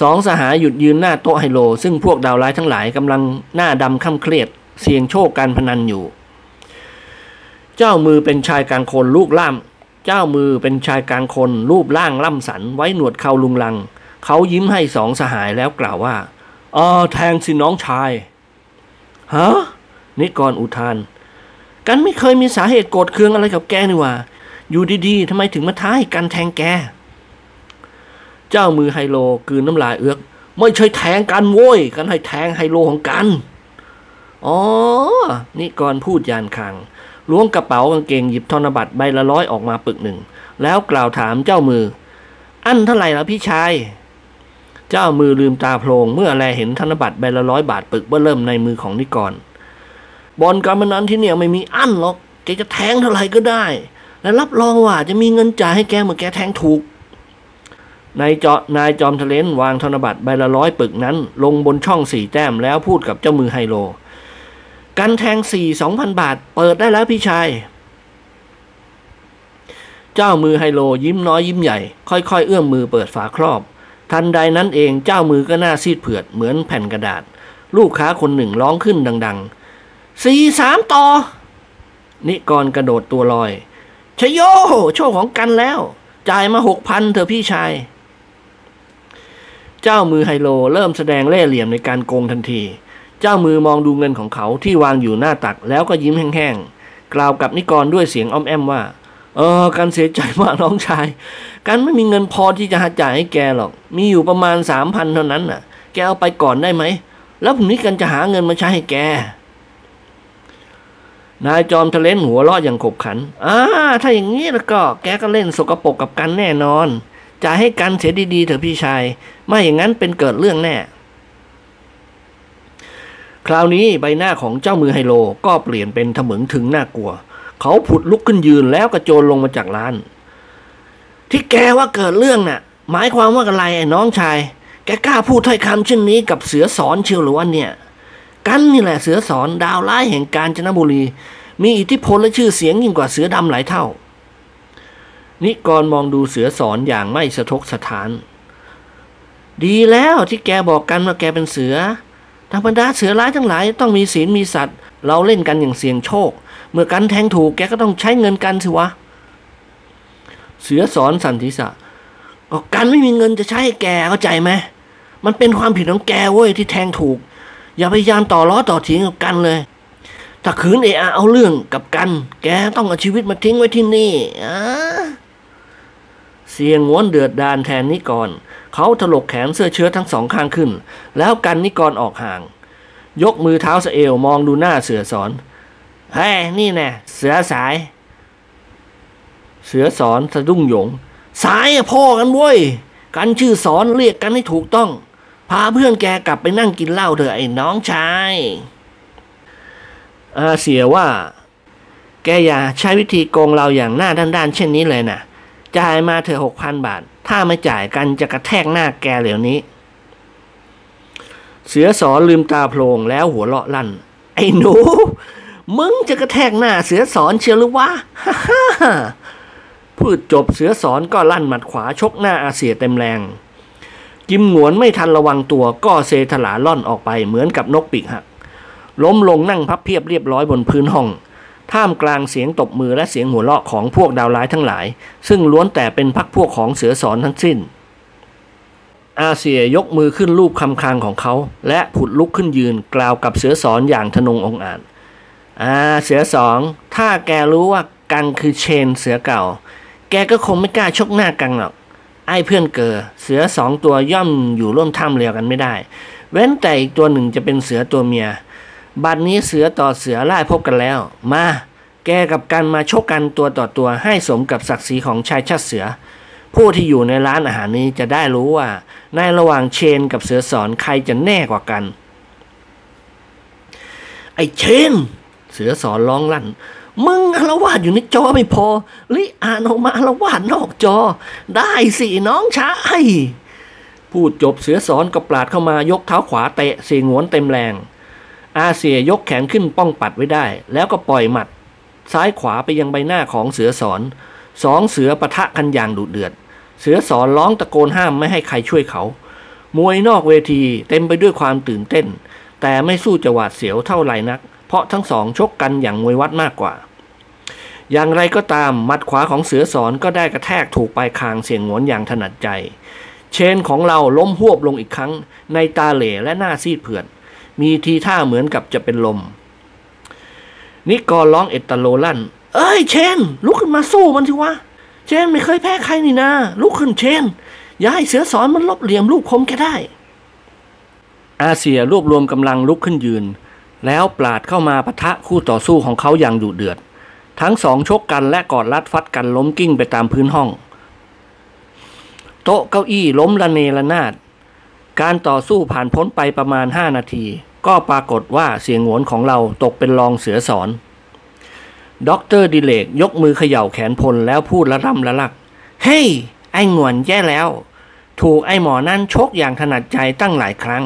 สองสหายหยุดยืนหน้าโต๊ะไฮโล ซึ่งพวกดาวร้ายทั้งหลายกำลังหน้าดำค่ำเครียด เสี่ยงโชคการพนันอยู่ เจ้ามือเป็นชายกลางคนรูปล่ำเจ้ามือเป็นชายกลางคนรูปร่างล่ำสันไว้หนวดเขาลุงลัง เขายิ้มให้สองสหายแล้วกล่าวว่าอ๋อแทงสิน้องชายฮะนิกรอุทาน กันไม่เคยมีสาเหตุโกรธเคืองอะไรกับแกนี่ว่า อยู่ดีๆทำไมถึงมาท้าให้กันแทงแก เจ้ามือไฮโลกืนน้ำลายเอือกไม่ใช่แทงกันโว้ย กันให้แทงไฮโลของกัน อ๋อ นิกรพูดยานคาง ล้วงกระเป๋ากางเกงหยิบธนบัตรใบละร้อยออกมาปึกหนึ่ง แล้วกล่าวถามเจ้ามือ อันเท่าไหร่ละพี่ชาย เจ้ามือลืมตาโพลงเมื่อแลเห็นธนบัตรใบละร้อยบาทปึกเบื้อเริ่มในมือของนิกรบอลการพนันที่เนี่ยไม่มีอั้นหรอกแกจะแทงเท่าไหร่ก็ได้ และรับรองว่าจะมีเงินจ่ายให้แกเมื่อแกแทงถูกนายเจาะนายจอมทะเลนวางธนบัตรใบละร้อยปึกนั้น ลงบนช่องสี่แต้มแล้วพูดกับเจ้ามือไฮโล กันแทงสี่สองพันบาท เปิดได้แล้วพี่ชาย เจ้ามือไฮโลยิ้มน้อยยิ้มใหญ่ ค่อยๆ เอื้อมมือเปิดฝาครอบ ทันใดนั้นเองเจ้ามือก็หน้าซีดเผือดเหมือนแผ่นกระดาษ ลูกค้าคนหนึ่งร้องขึ้นดังๆสี่สามต่อ นิกรกระโดดตัวลอยชโยโชคของกันแล้ว จ่ายมาหกพันเถอะพี่ชาย เจ้ามือไฮโลเริ่มแสดงเล่ห์เหลี่ยมในการโกงทันที เจ้ามือมองดูเงินของเขาที่วางอยู่หน้าตักแล้วก็ยิ้มแห้งๆ กล่าวกับนิกรด้วยเสียงอ้อมแอมว่า เออ กันเสียใจมากน้องชาย กันไม่มีเงินพอที่จะหาจ่ายให้แกหรอก มีอยู่ประมาณสามพันเท่านั้นน่ะ แกเอาไปก่อนได้ไหม แล้วพรุ่งนี้กันจะหาเงินมาใช้ให้แก นายจอมทะเลนหัวเราะอย่างขบขัน อ่า ถ้าอย่างนี้แล้วก็ แกก็เล่นสกปรกกับกันแน่นอน จ่ายให้กันเสียดีๆเถอะพี่ชาย ไม่อย่างนั้นเป็นเกิดเรื่องแน่ คราวนี้ใบหน้าของเจ้ามือไฮโลก็เปลี่ยนเป็นถมึงถึงน่ากลัว เขาผุดลุกขึ้นยืนแล้วกระโจนลงมาจากร้าน ที่แกว่าเกิดเรื่องน่ะ หมายความว่าอะไรไอ้น้องชาย แกกล้าพูดถ้อยคำเช่นนี้กับเสือสอนเชียวหรือว่าเนี่ย กันนี่แหละเสือสอนดาวร้ายแห่งกาญจนบุรี มีอิทธิพลและชื่อเสียงยิ่งกว่าเสือดำหลายเท่า นิกรมองดูเสือสอนอย่างไม่สะทกสถาน ดีแล้วที่แกบอกกันว่าแกเป็นเสือ ธรรมดาเสือร้ายทั้งหลายต้องมีศีลมีสัตว์ เราเล่นกันอย่างเสี่ยงโชค เมื่อกันแทงถูกแกก็ต้องใช้เงินกันสิวะ เสือสอนสันติษะก็กันไม่มีเงินจะใช้ใแกเข้าใจไหมมันเป็นความผิดของแกเว้ยที่แทงถูก อย่าพยายามต่อล้อต่อเถียงกับกันเลย ถ้าขืนเออาเอาเรื่องกับกัน แกต้องเอาชีวิตมาทิ้งไว้ที่นี่อะเสียงงวนเดือดดานแทนนิกร เขาถลกแขนเสื้อเชิ้ตทั้งสองข้างขึ้น แล้วกันนิกรออกห่าง ยกมือเท้าสเอวมองดูหน้าเสือสอนเฮ้ยนี่แน่เสือสาย เสือสอนสะดุ้งหยง สายพ่อกันเว้ยกันชื่อสอนเรียกกันให้ถูกต้อง พาเพื่อนแกกลับไปนั่งกินเหล้าเถอะไอ้น้องชายอาเสียว่า แกอย่าใช้วิธีโกงเราอย่างหน้าด้านๆเช่นนี้เลยนะจ่ายมาเถอะหกพันบาท ถ้าไม่จ่ายกันจะกระแทกหน้าแกเหลวนี้ เสือสอนลืมตาโพลงแล้วหัวเราะลั่น ไอ้หนู มึงจะกระแทกหน้าเสือสอนเชียวหรือวะฮ่าฮ่าพูดจบเสือสอนก็ลั่นหมัดขวาชกหน้าอาเสียเต็มแรง กิมหงวนไม่ทันระวังตัวก็เซถลาล่อนออกไปเหมือนกับนกปีกหัก ล้มลงนั่งพับเพียบเรียบร้อยบนพื้นห้อง ท่ามกลางเสียงตบมือและเสียงหัวเราะของพวกดาวร้ายทั้งหลาย ซึ่งล้วนแต่เป็นพักพวกของเสือสอนทั้งสิ้น อาเซียยกมือขึ้นรูปคำคางของเขา และผุดลุกขึ้นยืนกล่าวกับเสือสอนอย่างทนงองอาจอ่าเสือสองถ้าแกรู้ว่ากังคือเชนเสือเก่า แกก็คงไม่กล้าชกหน้ากังหรอกไอ้เพื่อนเกอเสือสองตัวย่อมอยู่ร่วมถ้ำเรียวกันไม่ได้ เว้นแต่อีกตัวหนึ่งจะเป็นเสือตัวเมีย บัดนี้เสือต่อเสือไล่พบกันแล้ว มา แกกับกันมาชกกันตัวต่อตัวให้สมกับศักดิ์ศรีของชายชาติเสือ ผู้ที่อยู่ในร้านอาหารนี้จะได้รู้ว่า ในระหว่างเชนกับเสือสอนใครจะแน่กว่ากัน ไอ้เชน เสือสอนร้องลั่นมึงอารวาดอยู่ในจอไม่พอลิอ่านออกมาอารวาดนอกจอ ได้สิน้องชายพูดจบเสือสอนก็ปลาดเข้ามายกเท้าขวาเตะเสียงวนเต็มแรง อาเซียยกแขนขึ้นป้องปัดไว้ได้ แล้วก็ปล่อยหมัด ซ้ายขวาไปยังใบหน้าของเสือสอนสองเสือปะทะกันอย่างดุเดือด เสือสอนร้องตะโกนห้ามไม่ให้ใครช่วยเขา มวยนอกเวทีเต็มไปด้วยความตื่นเต้น แต่ไม่สู้จะหวาดเสียวเท่าไหร่นัก เพราะทั้งสองชกกันอย่างมวยวัดมากกว่า อย่างไรก็ตามมัดขวาของเสือสอนก็ได้กระแทกถูกปลายคางเสียงหวนอย่างถนัดใจ เชนของเราล้มหวบลงอีกครั้ง ในตาเหล่และหน้าซีดเผือด มีทีท่าเหมือนกับจะเป็นลม นิกรร้องเอตโลลั่น เอ้ยเชน ลุกขึ้นมาสู้มันสิวะ เชนไม่เคยแพ้ใครนี่นาลุกขึ้นเชน อย่าให้เสือสอนมันลบเหลี่ยมลูกคมแกได้ อาเซียรวบรวมกำลังลุกขึ้นยืน แล้วปราดเข้ามาปะทะคู่ต่อสู้ของเขาอย่างดุเดือด ทั้งสองชกกันและกอดรัดฟัดกันล้มกิ้งไปตามพื้นห้อง โต๊ะเก้าอี้ล้มระเนระนาดการต่อสู้ผ่านพ้นไปประมาณ 5 นาที ก็ปรากฏว่าเสียงโหวนของเราตกเป็นรองเสือสอนด็อกเตอร์ดิเลกยกมือเขย่าแขนพลแล้วพูดละร่ำละลัก เฮ้ยไอ้หงวนแย่แล้ว ถูกไอ้หมอนั่นชกอย่างถนัดใจตั้งหลายครั้ง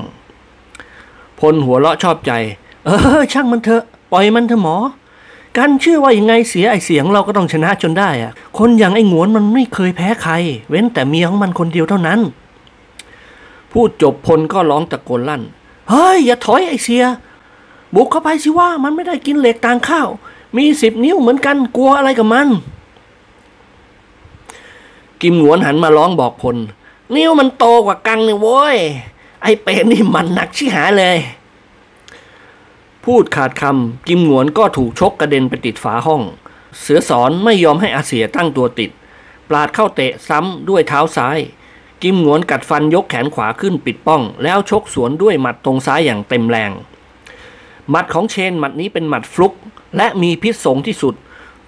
พลหัวเราะชอบใจ เออ ช่างมันเถอะ ปล่อยมันเถอะหมอ กันเชื่อว่ายังไงเสียไอ้เสี่ยเราก็ต้องชนะจนได้อะคนอย่างไอ้หงวนมันไม่เคยแพ้ใคร เว้นแต่เมียของมันคนเดียวเท่านั้น พูดจบพลก็ร้องตะโกนลั่น เฮ้ย อย่าถอยไอ้เสี่ย บุกเข้าไปสิว่ามันไม่ได้กินเหล็กต่างข้าว มีสิบนิ้วเหมือนกันกลัวอะไรกับมัน กิมหงวนหันมาร้องบอกพล นิ้วมันโตกว่ากังเนี่ยโว้ย ไอเป็ดนี่มันหนักชิหายเลย พูดขาดคำกิมหงวนก็ถูกชกกระเด็นไปติดฝาห้อง เสือสอนไม่ยอมให้อาเสียตั้งตัวติด ปลาดเข้าเตะซ้ำด้วยเท้าซ้าย กิมหงวนกัดฟันยกแขนขวาขึ้นปิดป้อง แล้วชกสวนด้วยหมัดตรงซ้ายอย่างเต็มแรง หมัดของเชนหมัดนี้เป็นหมัดฟลุก และมีพิษสงที่สุด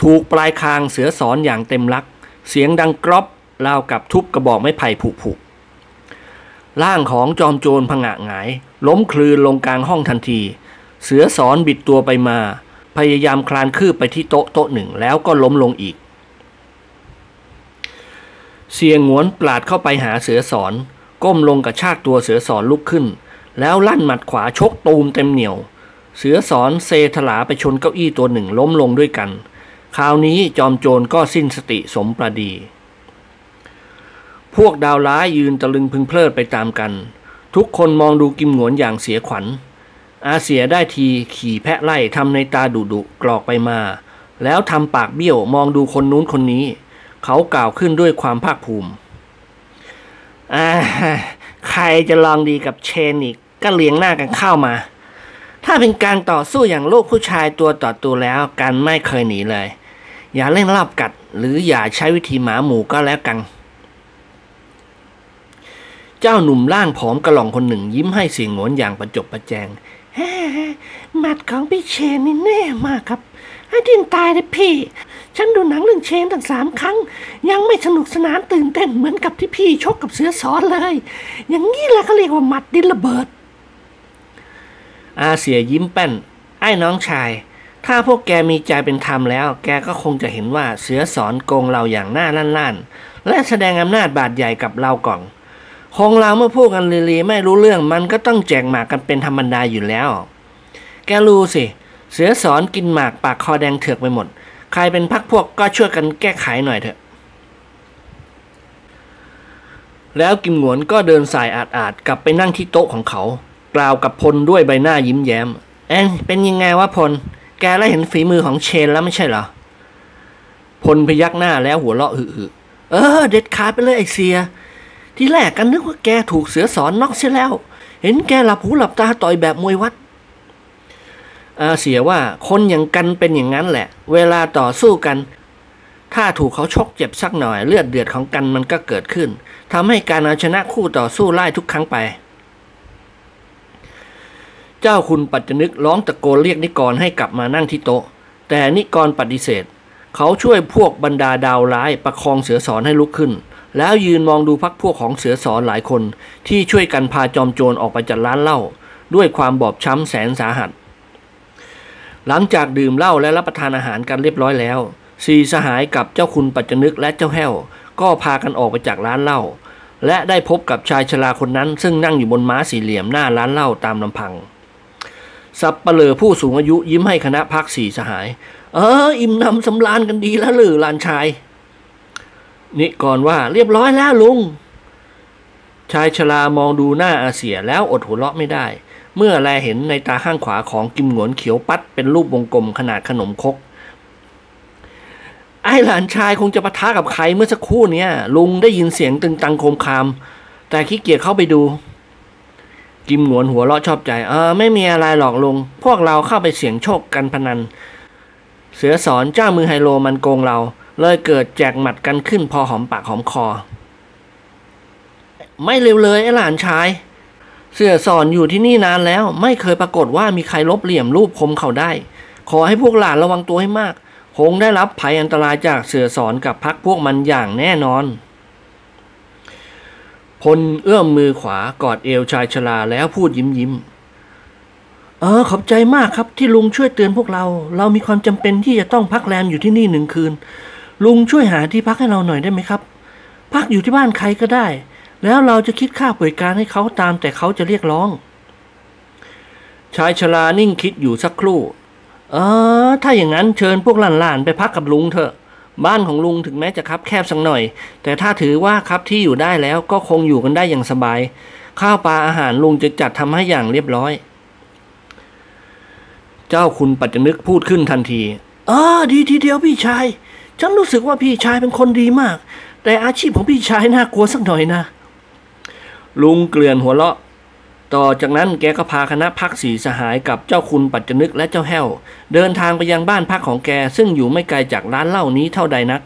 ถูกปลายคางเสือสอนอย่างเต็มลัก เสียงดังกรอบราวกับทุบกระบอกไม้ไผ่ผุผุร่างของจอมโจรผงะหงาย ล้มคลืนลงกลางห้องทันที เสือสอนบิดตัวไปมา พยายามคลานคืบไปที่โต๊ะโต๊ะหนึ่งแล้วก็ล้มลงอีก เสียงหวนปลาดเข้าไปหาเสือสอน ก้มลงกระชากตัวเสือสอนลุกขึ้น แล้วลั่นหมัดขวาชกตูมเต็มเหนียว เสือสอนเซถลาไปชนเก้าอี้ตัวหนึ่งล้มลงด้วยกัน คราวนี้จอมโจรก็สิ้นสติสมประดี พวกดาวร้ายยืนตะลึงพึงเพลิดไปตามกัน ทุกคนมองดูกิมหงวนอย่างเสียขวัญ อาเสียได้ทีขี่แพะไล่ทำในตาดุดุกรอกไปมา แล้วทำปากเบี้ยวมองดูคนนู้นคนนี้ เขากล่าวขึ้นด้วยความภาคภูมิใครจะลองดีกับเชนอีกก็เลี้ยงหน้ากันเข้ามา ถ้าเป็นการต่อสู้อย่างลูกผู้ชายตัวต่อตัวแล้วกันไม่เคยหนีเลย อย่าเล่นรอบกัด หรืออย่าใช้วิธีหมาหมูก็แล้วกัน เจ้าหนุ่มร่างผอมกระหล่องคนหนึ่งยิ้มให้เสียงโงนอย่างประจบประแจงแฮ่หมัดของพี่เชนนี่แน่มากครับ ให้ดินตายเลยพี่ ฉันดูหนังเรื่องเชนตั้งสามครั้ง ยังไม่สนุกสนานตื่นเต้นเหมือนกับที่พี่ชกกับเสือสอนเลย อย่างนี้แหละเขาเรียกว่าหมัดดินระเบิด อาเสียยิ้มแป้น ไอ้น้องชาย ถ้าพวกแกมีใจเป็นธรรมแล้ว แกก็คงจะเห็นว่าเสือสอนโกงเราอย่างหน้าล้านๆ และแสดงอำนาจบาดใหญ่กับเราก่อนคงเราเมื่อพูดกันลีๆไม่รู้เรื่องมันก็ต้องแจกหมากกันเป็นธรรมดาอยู่แล้ว แกรู้สิเเสือสอนกินหมากปากคอแดงเถือกไปหมด ใครเป็นพักพวกก็ช่วยกันแก้ไขหน่อยเถอะ แล้วกิมหวนก็เดินสายอาดอาดๆกลับไปนั่งที่โต๊ะของเขา กล่าวกับพลด้วยใบหน้ายิ้มแย้ม เอ็งเป็นยังไงวะพล แกได้เห็นฝีมือของเชนแล้วไม่ใช่เหรอ พลพยักหน้าแล้วหัวเราะหึๆเออ เด็ดขาดไปเลยไอเสีย ที่แรกกันนึกว่าแกถูกเสือสอนนอกเสียแล้ว เห็นแกหลับหูหลับตาต่อยแบบมวยวัด เสียว่าคนอย่างกันเป็นอย่างนั้นแหละ เวลาต่อสู้กัน ถ้าถูกเขาชกเจ็บสักหน่อยเลือดเดือดของกันมันก็เกิดขึ้นทำให้การเอาชนะคู่ต่อสู้ไล่ทุกครั้งไป เจ้าคุณปัจจนึกร้องตะโกนเรียกนิกรให้กลับมานั่งที่โต๊ะ แต่นิกรปฏิเสธ เขาช่วยพวกบรรดาดาวร้ายประคองเสือสอนให้ลุกขึ้น แล้วยืนมองดูพักพวกของเสือสอนหลายคน ที่ช่วยกันพาจอมโจรออกไปจากร้านเหล้าด้วยความบอบช้ำแสนสาหัส หลังจากดื่มเหล้าและรับประทานอาหารกันเรียบร้อยแล้วสี่สหายกับเจ้าคุณปัจจนึกและเจ้าแห้ว ก็พากันออกไปจากร้านเหล้าและได้พบกับชายชราคนนั้น ซึ่งนั่งอยู่บนม้าสี่เหลี่ยมหน้าร้านเหล้าตามลำพัง สับเปลือผู้สูงอายุยิ้มให้คณะพักสี่สหาย เออ อิ่มนำสำราญกันดีแล้วหรือลานชาย นิกรว่าเรียบร้อยแล้วลุง ชายชรามองดูหน้าอาเสียแล้วอดหัวเราะไม่ได้ เมื่อแลเห็นในตาข้างขวาของกิมหงวนเขียวปัดเป็นรูปวงกลมขนาดขนมคก ไอ้หลานชายคงจะปะทะกับใครเมื่อสักครู่เนี้ยลุงได้ยินเสียงตึงตังโคมคาม แต่ขี้เกียจเข้าไปดู กิมหงวนหัวเราะชอบใจ เออไม่มีอะไรหรอกลุง พวกเราเข้าไปเสี่ยงโชคกันพนัน เสือสอนเจ้ามือไฮโลมันโกงเรา เลยเกิดแจกหมัดกันขึ้นพอหอมปากหอมคอ ไม่เร็วเลยไอ้หลานชาย เสือสอนอยู่ที่นี่นานแล้ว ไม่เคยปรากฏว่ามีใครลบเหลี่ยมรูปคมเขาได้ ขอให้พวกหลานระวังตัวให้มาก คงได้รับภัยอันตรายจากเสือสอนกับพักพวกมันอย่างแน่นอน พลเอื้อมมือขวากอดเอวชายชราแล้วพูดยิ้มยิ้มเออขอบใจมากครับที่ลุงช่วยเตือนพวกเรา เรามีความจำเป็นที่จะต้องพักแรมอยู่ที่นี่หนึ่งคืน ลุงช่วยหาที่พักให้เราหน่อยได้ไหมครับ พักอยู่ที่บ้านใครก็ได้ แล้วเราจะคิดค่าบริการให้เขาตามแต่เขาจะเรียกร้อง ชายชรานิ่งคิดอยู่สักครู่ เออ ถ้าอย่างนั้นเชิญพวกหลานๆไปพักกับลุงเถอะ บ้านของลุงถึงแม้จะคับแคบสักหน่อย แต่ถ้าถือว่าครับที่อยู่ได้แล้วก็คงอยู่กันได้อย่างสบาย ข้าวปลาอาหารลุงจะจัดทำให้อย่างเรียบร้อย เจ้าคุณปัจจนึกพูดขึ้นทันทีเออดีทีเดียวพี่ชาย ฉันรู้สึกว่าพี่ชายเป็นคนดีมาก แต่อาชีพของพี่ชายน่ากลัวสักหน่อยนะ ลุงเกลื่อนหัวเราะ ต่อจากนั้นแกก็พาคณะพักสีสหายกับเจ้าคุณปัจจนึกและเจ้าแห้ว เดินทางไปยังบ้านพักของแกซึ่งอยู่ไม่ไกลจากร้านเหล้านี้เท่าใดนัก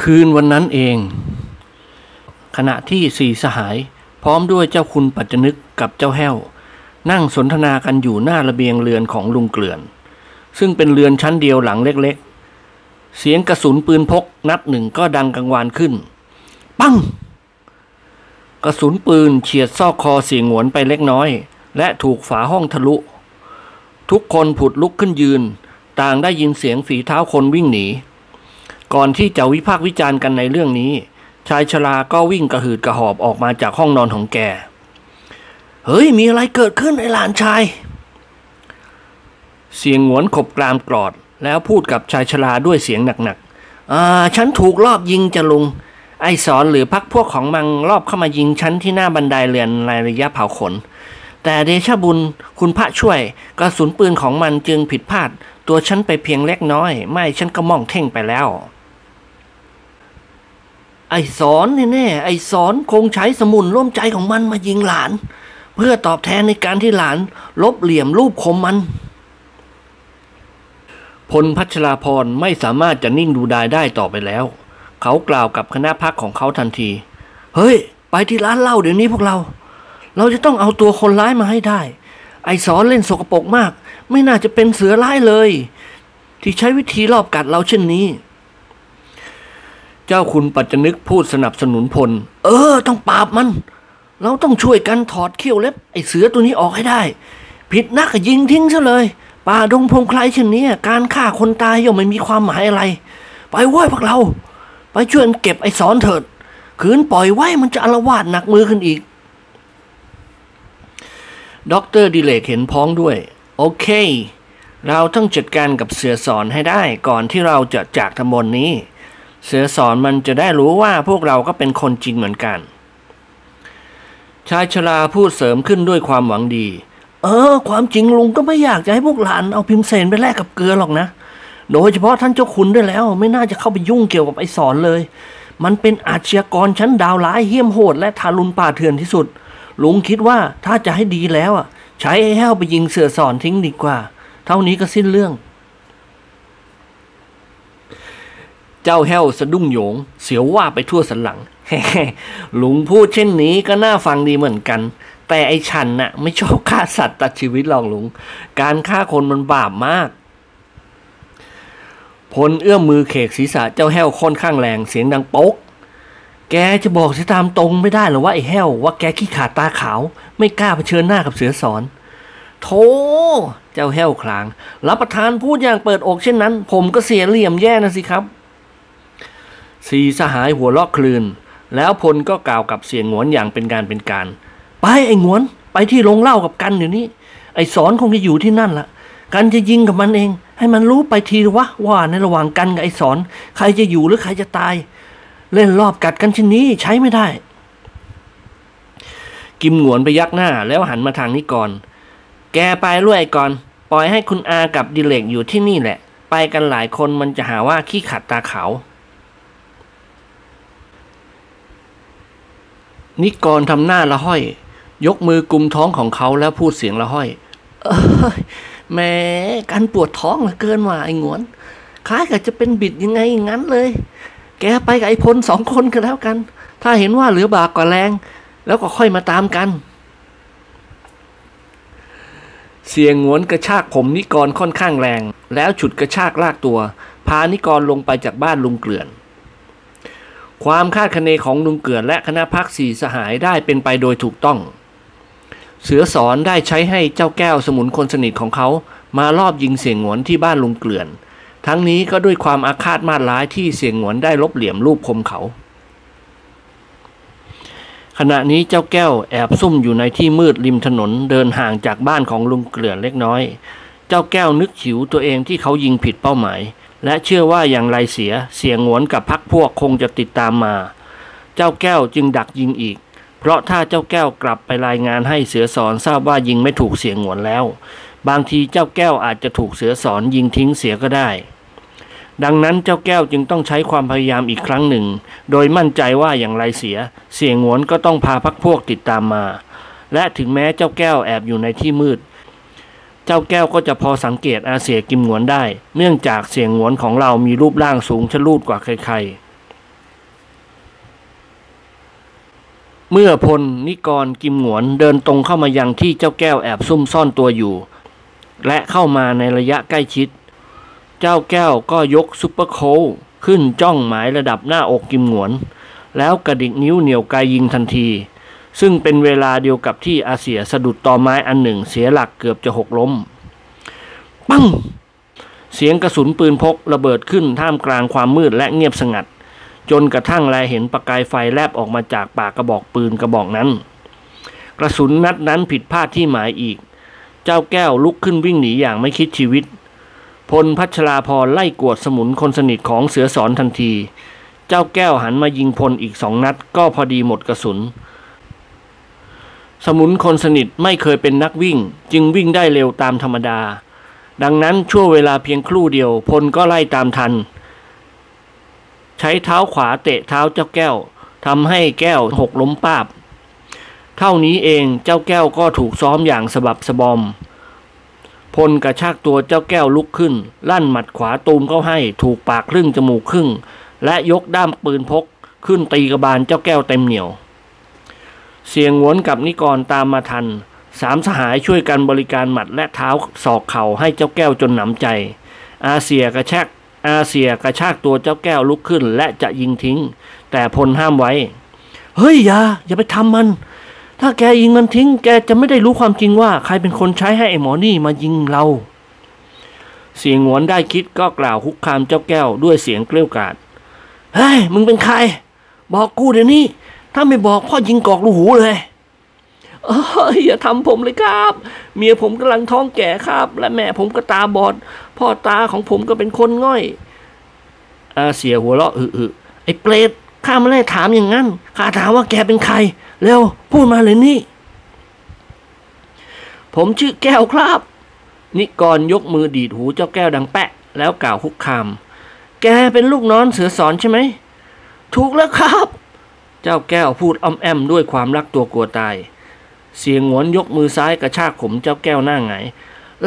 คืนวันนั้นเอง ขณะที่สีสหาย พร้อมด้วยเจ้าคุณปัจจนึกกับเจ้าแห้ว นั่งสนทนากันอยู่หน้าระเบียงเรือนของลุงเกลื่อน ซึ่งเป็นเรือนชั้นเดียวหลังเล็ก เสียงกระสุนปืนพกนัดหนึ่งก็ดังกังวานขึ้น ปัง กระสุนปืนเฉียดซอกคอเสียงหวนไปเล็กน้อย และถูกฝาห้องทะลุ ทุกคนผุดลุกขึ้นยืน ต่างได้ยินเสียงฝีเท้าคนวิ่งหนี ก่อนที่จะวิพากษ์วิจารณ์กันในเรื่องนี้ ชายชราก็วิ่งกระหืดกระหอบออกมาจากห้องนอนของแก เฮ้ย มีอะไรเกิดขึ้นไอ้หลานชาย เสียงหวนขบกรามกรอด แล้วพูดกับชายชราด้วยเสียงหนักๆอ่าฉันถูกรอบยิงจะลุง ไอสอนหรือพักพวกของมังรอบเข้ามายิงฉันที่หน้าบันไดเรือนในระยะเผาขน แต่เดชบุญคุณพระช่วยกระสุนปืนของมันจึงผิดพลาด ตัวฉันไปเพียงเล็กน้อย ไม่ฉันก็มองเท่งไปแล้ว ไอสอนแน่ๆไอสอนคงใช้สมุนร่วมใจของมันมายิงหลาน เพื่อตอบแทนในการที่หลาน ลบเหลี่ยมรูปคมมัน พลพัชราพรไม่สามารถจะนิ่งดูดายได้ต่อไปแล้ว เขากล่าวกับคณะพักของเขาทันที เฮ้ย ไปที่ร้านเหล้าเดี๋ยวนี้พวกเรา เราจะต้องเอาตัวคนร้ายมาให้ได้ ไอ้สอนเล่นสกปรกมาก ไม่น่าจะเป็นเสือร้ายเลย ที่ใช้วิธีรอบกัดเราเช่นนี้ เจ้าคุณปัจจนึกพูดสนับสนุนพล เออ ต้องปราบมัน เราต้องช่วยกันถอดเขี้ยวเล็บไอ้เสือตัวนี้ออกให้ได้ ผิดนักก็ยิงทิ้งซะเลย ป่าดงพงไพรเช่นนี้การฆ่าคนตายย่อมไม่มีความหมายอะไร ไปเว้ยพวกเรา ไปช่วยเก็บไอ้สอนเถิดขืนปล่อยไว้มันจะอาละวาดหนักมือขึ้นอีกด็อกเตอร์ดิเลกเห็นพ้องด้วย โอเค เราต้องจัดการกับเสือสอนให้ได้ก่อนที่เราจะจากตำบลนนี้ เสือสอนมันจะได้รู้ว่าพวกเราก็เป็นคนจริงเหมือนกัน ชายชราพูดเสริมขึ้นด้วยความหวังดี เออ ความจริงลุงก็ไม่อยากจะให้พวกหลานเอาพิมพ์เซนไปแลกกับเกลือหรอกนะ โดยเฉพาะท่านเจ้าคุณด้วยแล้ว ไม่น่าจะเข้าไปยุ่งเกี่ยวกับไอ้สอนเลย มันเป็นอาชญากรชั้นดาวร้ายเหี้ยมโหดและทารุณป่าเถื่อนที่สุด ลุงคิดว่าถ้าจะให้ดีแล้วอะ ใช้ไอ้แห้วไปยิงเสือสอนทิ้งดีกว่า เท่านี้ก็สิ้นเรื่อง เจ้าแห้วสะดุ้งโยง เสียวว่าไปทั่วสันหลังลุงพูดเช่นนี้ก็น่าฟังดีเหมือนกัน แต่ไอ้ฉันน่ะ ไม่ชอบฆ่าสัตว์ตัดชีวิตหรอกลุง การฆ่าคนมันบาปมากพลเอื้อมมือเขกศีรษะเจ้าแห้วค่อนข้างแรงเสียงดังป๊กแกจะบอกสิตามตรงไม่ได้หรอว่าไอ้แห้วว่าแกขี้ขาดตาขาว ไม่กล้าเผชิญหน้ากับเสือสอนโธ่เจ้าแห้วคลาง รับประทานพูดอย่างเปิดอกเช่นนั้น ผมก็เสียเหลี่ยมแย่นะสิครับ สีสหายหัวลอกคลืน แล้วพลก็กล่าวกับเสียงหงวนอย่างเป็นการเป็นการ ไปไอ้งวน ไปที่โรงเหล้ากับกันเดี๋ยวนี้ ไอ้สอนคงจะอยู่ที่นั่นละกันจะยิงกับมันเอง ให้มันรู้ไปทีวะว่าในระหว่างกันกับไอ้สอน ใครจะอยู่หรือใครจะตาย เล่นรอบกัดกันชนนี้ใช้ไม่ได้ กิมหงวนไปยักหน้า แล้วหันมาทางนิกรแกไปรวยก่อน ปล่อยให้คุณอากับดิเลกอยู่ที่นี่แหละ ไปกันหลายคนมันจะหาว่าขี้ขัดตาขาวนิกรทำหน้าละห้อย ยกมือกุมท้องของเขาแล้วพูดเสียงละห้อย เอ้ยแหม้กันปวดท้องเหลือเกินว่ะไอ้งวนคล้ายกับจะเป็นบิดยังไงอย่างนั้นเลย แกไปกับไอ้พลสองคนกันแล้วกัน ถ้าเห็นว่าเหลือบากกว่าแรง แล้วก็ค่อยมาตามกัน เสียงงวนกระชากผมนิกรค่อนข้างแรง แล้วฉุดกระชากลากตัว พานิกรลงไปจากบ้านลุงเกลื่อน ความคาดคะเนของลุงเกลื่อนและคณะพักสี่สหายได้เป็นไปโดยถูกต้อง เสือสอนได้ใช้ให้เจ้าแก้วสมุนคนสนิทของเขา มาลอบยิงเสียงหวนที่บ้านลุงเกลื่อน ทั้งนี้ก็ด้วยความอาฆาตมาดร้ายที่เสียงหวนได้ลบเหลี่ยมรูปคมเขา ขณะนี้เจ้าแก้วแอบซุ่มอยู่ในที่มืดริมถนนเดินห่างจากบ้านของลุงเกลื่อนเล็กน้อย เจ้าแก้วนึกฉิวตัวเองที่เขายิงผิดเป้าหมาย และเชื่อว่าอย่างไรเสียเสียงหวนกับพักพวกคงจะติดตามมา เจ้าแก้วจึงดักยิงอีก ราะถ้าเจ้าแก้วกลับไปรายงานให้เสือสอนทราบว่ายิงไม่ถูกเสียงหวนแล้ว บางทีเจ้าแก้วอาจจะถูกเสือสอนยิงทิ้งเสียก็ได้ ดังนั้นเจ้าแก้วจึงต้องใช้ความพยายามอีกครั้งหนึ่ง โดยมั่นใจว่าอย่างไรเสีย เสียงหวนก็ต้องพาพักพวกติดตามมา และถึงแม้เจ้าแก้วแอบอยู่ในที่มืด เจ้าแก้วก็จะพอสังเกตอาเสี่ยกิมหงวนได้ เนื่องจากเสี่ยหงวนของเรามีรูปร่างสูงชะลูดกว่าใครๆ เมื่อพลนิกรกิมหงวนเดินตรงเข้ามายังที่เจ้าแก้วแอบซุ่มซ่อนตัวอยู่ และเข้ามาในระยะใกล้ชิด เจ้าแก้วก็ยก super Colt ขึ้นจ้องหมายระดับหน้าอกกิมหงวน แล้วกระดิกนิ้วเหนี่ยวไกยยิงทันที ซึ่งเป็นเวลาเดียวกับที่อาเสียสะดุดตอไม้อันหนึ่งเสียหลักเกือบจะหกล้ม ปัง เสียงกระสุนปืนพกระเบิดขึ้นท่ามกลางความมืดและเงียบสงัด จนกระทั่งแลเห็นประกายไฟแลบออกมาจากปากกระบอกปืนกระบอกนั้น กระสุนนัดนั้นผิดพลาดที่หมายอีก เจ้าแก้วลุกขึ้นวิ่งหนีอย่างไม่คิดชีวิต พลพัชราพรไล่กวดสมุนคนสนิทของเสือสอนทันที เจ้าแก้วหันมายิงพลอีกสองนัดก็พอดีหมดกระสุน สมุนคนสนิทไม่เคยเป็นนักวิ่ง จึงวิ่งได้เร็วตามธรรมดา ดังนั้นชั่วเวลาเพียงครู่เดียวพลก็ไล่ตามทัน ใช้เท้าขวาเตะเท้าเจ้าแก้วทำให้แก้วหกล้มป้าบ เท่านี้เองเจ้าแก้วก็ถูกซ้อมอย่างสะบับสะบอม พลกระชากตัวเจ้าแก้วลุกขึ้น ลั่นหมัดขวาตูมเข้าให้ถูกปากครึ่งจมูกครึ่ง และยกด้ามปืนพก ขึ้นตีกระบาลเจ้าแก้วเต็มเหนียว เสียงหวนกับนิกรตามมาทันสามสหายช่วยกันบริการหมัดและเท้าศอกเข่าให้เจ้าแก้วจนหนำใจ อาเซียกระชก อาเซียกระชากตัวเจ้าแก้วลุกขึ้น และจะยิงทิ้ง แต่พลห้ามไว้ เฮ้ยอย่าอย่าไปทำมัน ถ้าแกยิงมันทิ้ง แกจะไม่ได้รู้ความจริงว่า ใครเป็นคนใช้ให้ไอ้หมอนี่มายิงเรา เสียงหวนได้คิดก็กล่าวคุกคามเจ้าแก้วด้วยเสียงเกลี้ยวกาดเฮ้ยมึงเป็นใคร บอกกูเดี๋ยวนี้ ถ้าไม่บอกพ่อยิงกอกลูกหูเลย เอ้ยอย่าทำผมเลยครับ เมียผมกำลังท้องแก่ครับ และแม่ผมก็ตาบอด พ่อตาของผมก็เป็นคนง่อยอาเสียหัวเราะอึอึไอ้เปรตข้าไม่ได้ถามอย่างนั้นข้าถามว่าแกเป็นใคร เร็วพูดมาเลยนี่ ผมชื่อแก้วครับ นิกรยกมือดีดหูเจ้าแก้วดังแปะ แล้วกล่าวคุกคาม แกเป็นลูกน้องเสือสอนใช่ไหมถูกแล้วครับ เจ้าแก้วพูดอ้อมแอมด้วยความรักตัวกลัวตาย เสียงหวนยกมือซ้ายกระชากผมเจ้าแก้วหน้าไง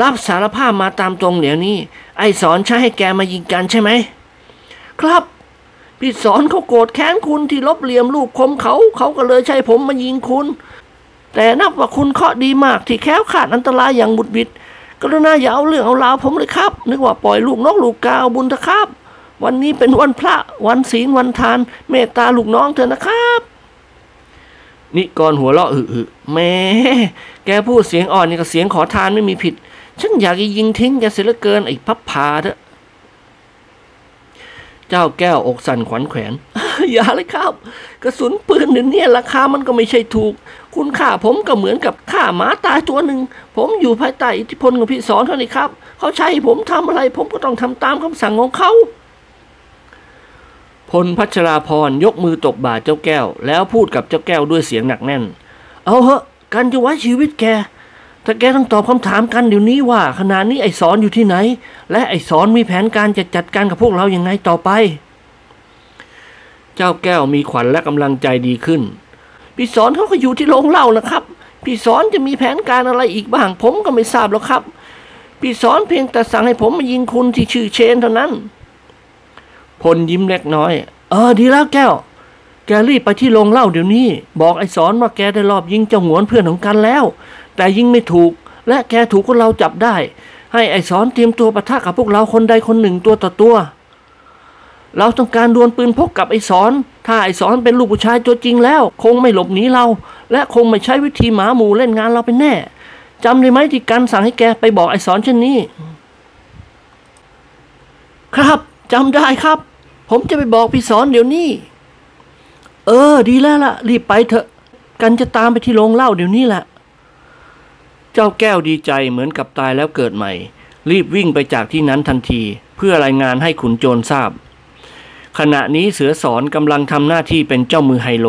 รับสารภาพมาตามตรงเดี๋ยวนี้ ไอ้สอนใช้ให้แกมายิงกันใช่ไหม ครับพี่สอนเขาโกรธแค้นคุณที่ลบเหลี่ยมลูกคมเขา เขาก็เลยใช้ผมมายิงคุณ แต่นับว่าคุณเคราะห์ดีมากที่แค้วขาดอันตรายอย่างบุดบิดกรุณาอย่าเอาเรื่องเอาราวผมเลยครับ นึกว่าปล่อยลูกนกลูกกาเอาบุญเถอะครับ วันนี้เป็นวันพระวันศีลวันทาน เมตตาลูกน้องเถอะนะครับ นิกรหัวเราะอึอึแม่แกพูดเสียงอ่อนนี่กับเสียงขอทานไม่มีผิด ฉันอยากจะยิงทิ้งแกเสียเหลือเกินไอ้พับพาเถอะ เจ้าแก้วอกสั่นขวัญแขวน อย่าเลยครับ กระสุนปืนเดี๋ยวนี้ราคามันก็ไม่ใช่ถูก คุณค่าผมก็เหมือนกับค่าหมาตายตัวหนึ่ง ผมอยู่ภายใต้อิทธิพลของพี่สอนเขานี่ครับ เขาใช้ผมทำอะไร ผมก็ต้องทำตามคำสั่งของเขา พลพัชราพรยกมือตบบ่าเจ้าแก้ว แล้วพูดกับเจ้าแก้วด้วยเสียงหนักแน่น เอาเหอะกันจะไว้ชีวิตแกถ้าแกต้องตอบคำถามกันเดี๋ยวนี้ว่าขณะนี้ไอ้สอนอยู่ที่ไหน และไอ้สอนมีแผนการจะจัดการกับพวกเราอย่างไงต่อไป เจ้าแก้วมีขวัญและกำลังใจดีขึ้น พี่สอนเขาก็อยู่ที่โรงเหล้านะครับ พี่สอนจะมีแผนการอะไรอีกบ้าง ผมก็ไม่ทราบหรอกครับ พี่สอนเพียงแต่สั่งให้ผมมายิงคุณที่ชื่อเชนเท่านั้น พลยิ้มเล็กน้อย เออดีแล้วแก้ว แกรีบไปที่โรงเหล้าเดี๋ยวนี้ บอกไอ้สอนว่าแกได้รอบยิงเจ้าหวนเพื่อนของกันแล้ว แต่ยิงไม่ถูก และแกถูกพวกเราจับได้ ให้ไอ้สอนเตรียมตัวปะทะกับพวกเราคนใดคนหนึ่งตัวต่อตัว เราต้องการดวลปืนพกกับไอ้สอน ถ้าไอ้สอนเป็นลูกผู้ชายตัวจริงแล้ว คงไม่หลบหนีเรา และคงไม่ใช้วิธีหมาหมูเล่นงานเราเป็นแน่จำได้ไหมที่กันสั่งให้แกไปบอกไอ้สอนเช่นนี้ ครับจำได้ครับ ผมจะไปบอกพี่สอนเดี๋ยวนี้ เออ ดีแล้วล่ะ รีบไปเถอะ กันจะตามไปที่โรงเหล้าเดี๋ยวนี้แหละ เจ้าแก้วดีใจเหมือนกับตายแล้วเกิดใหม่ รีบวิ่งไปจากที่นั้นทันที เพื่อรายงานให้ขุนโจรทราบ ขณะนี้เสือสอนกำลังทำหน้าที่เป็นเจ้ามือไฮโล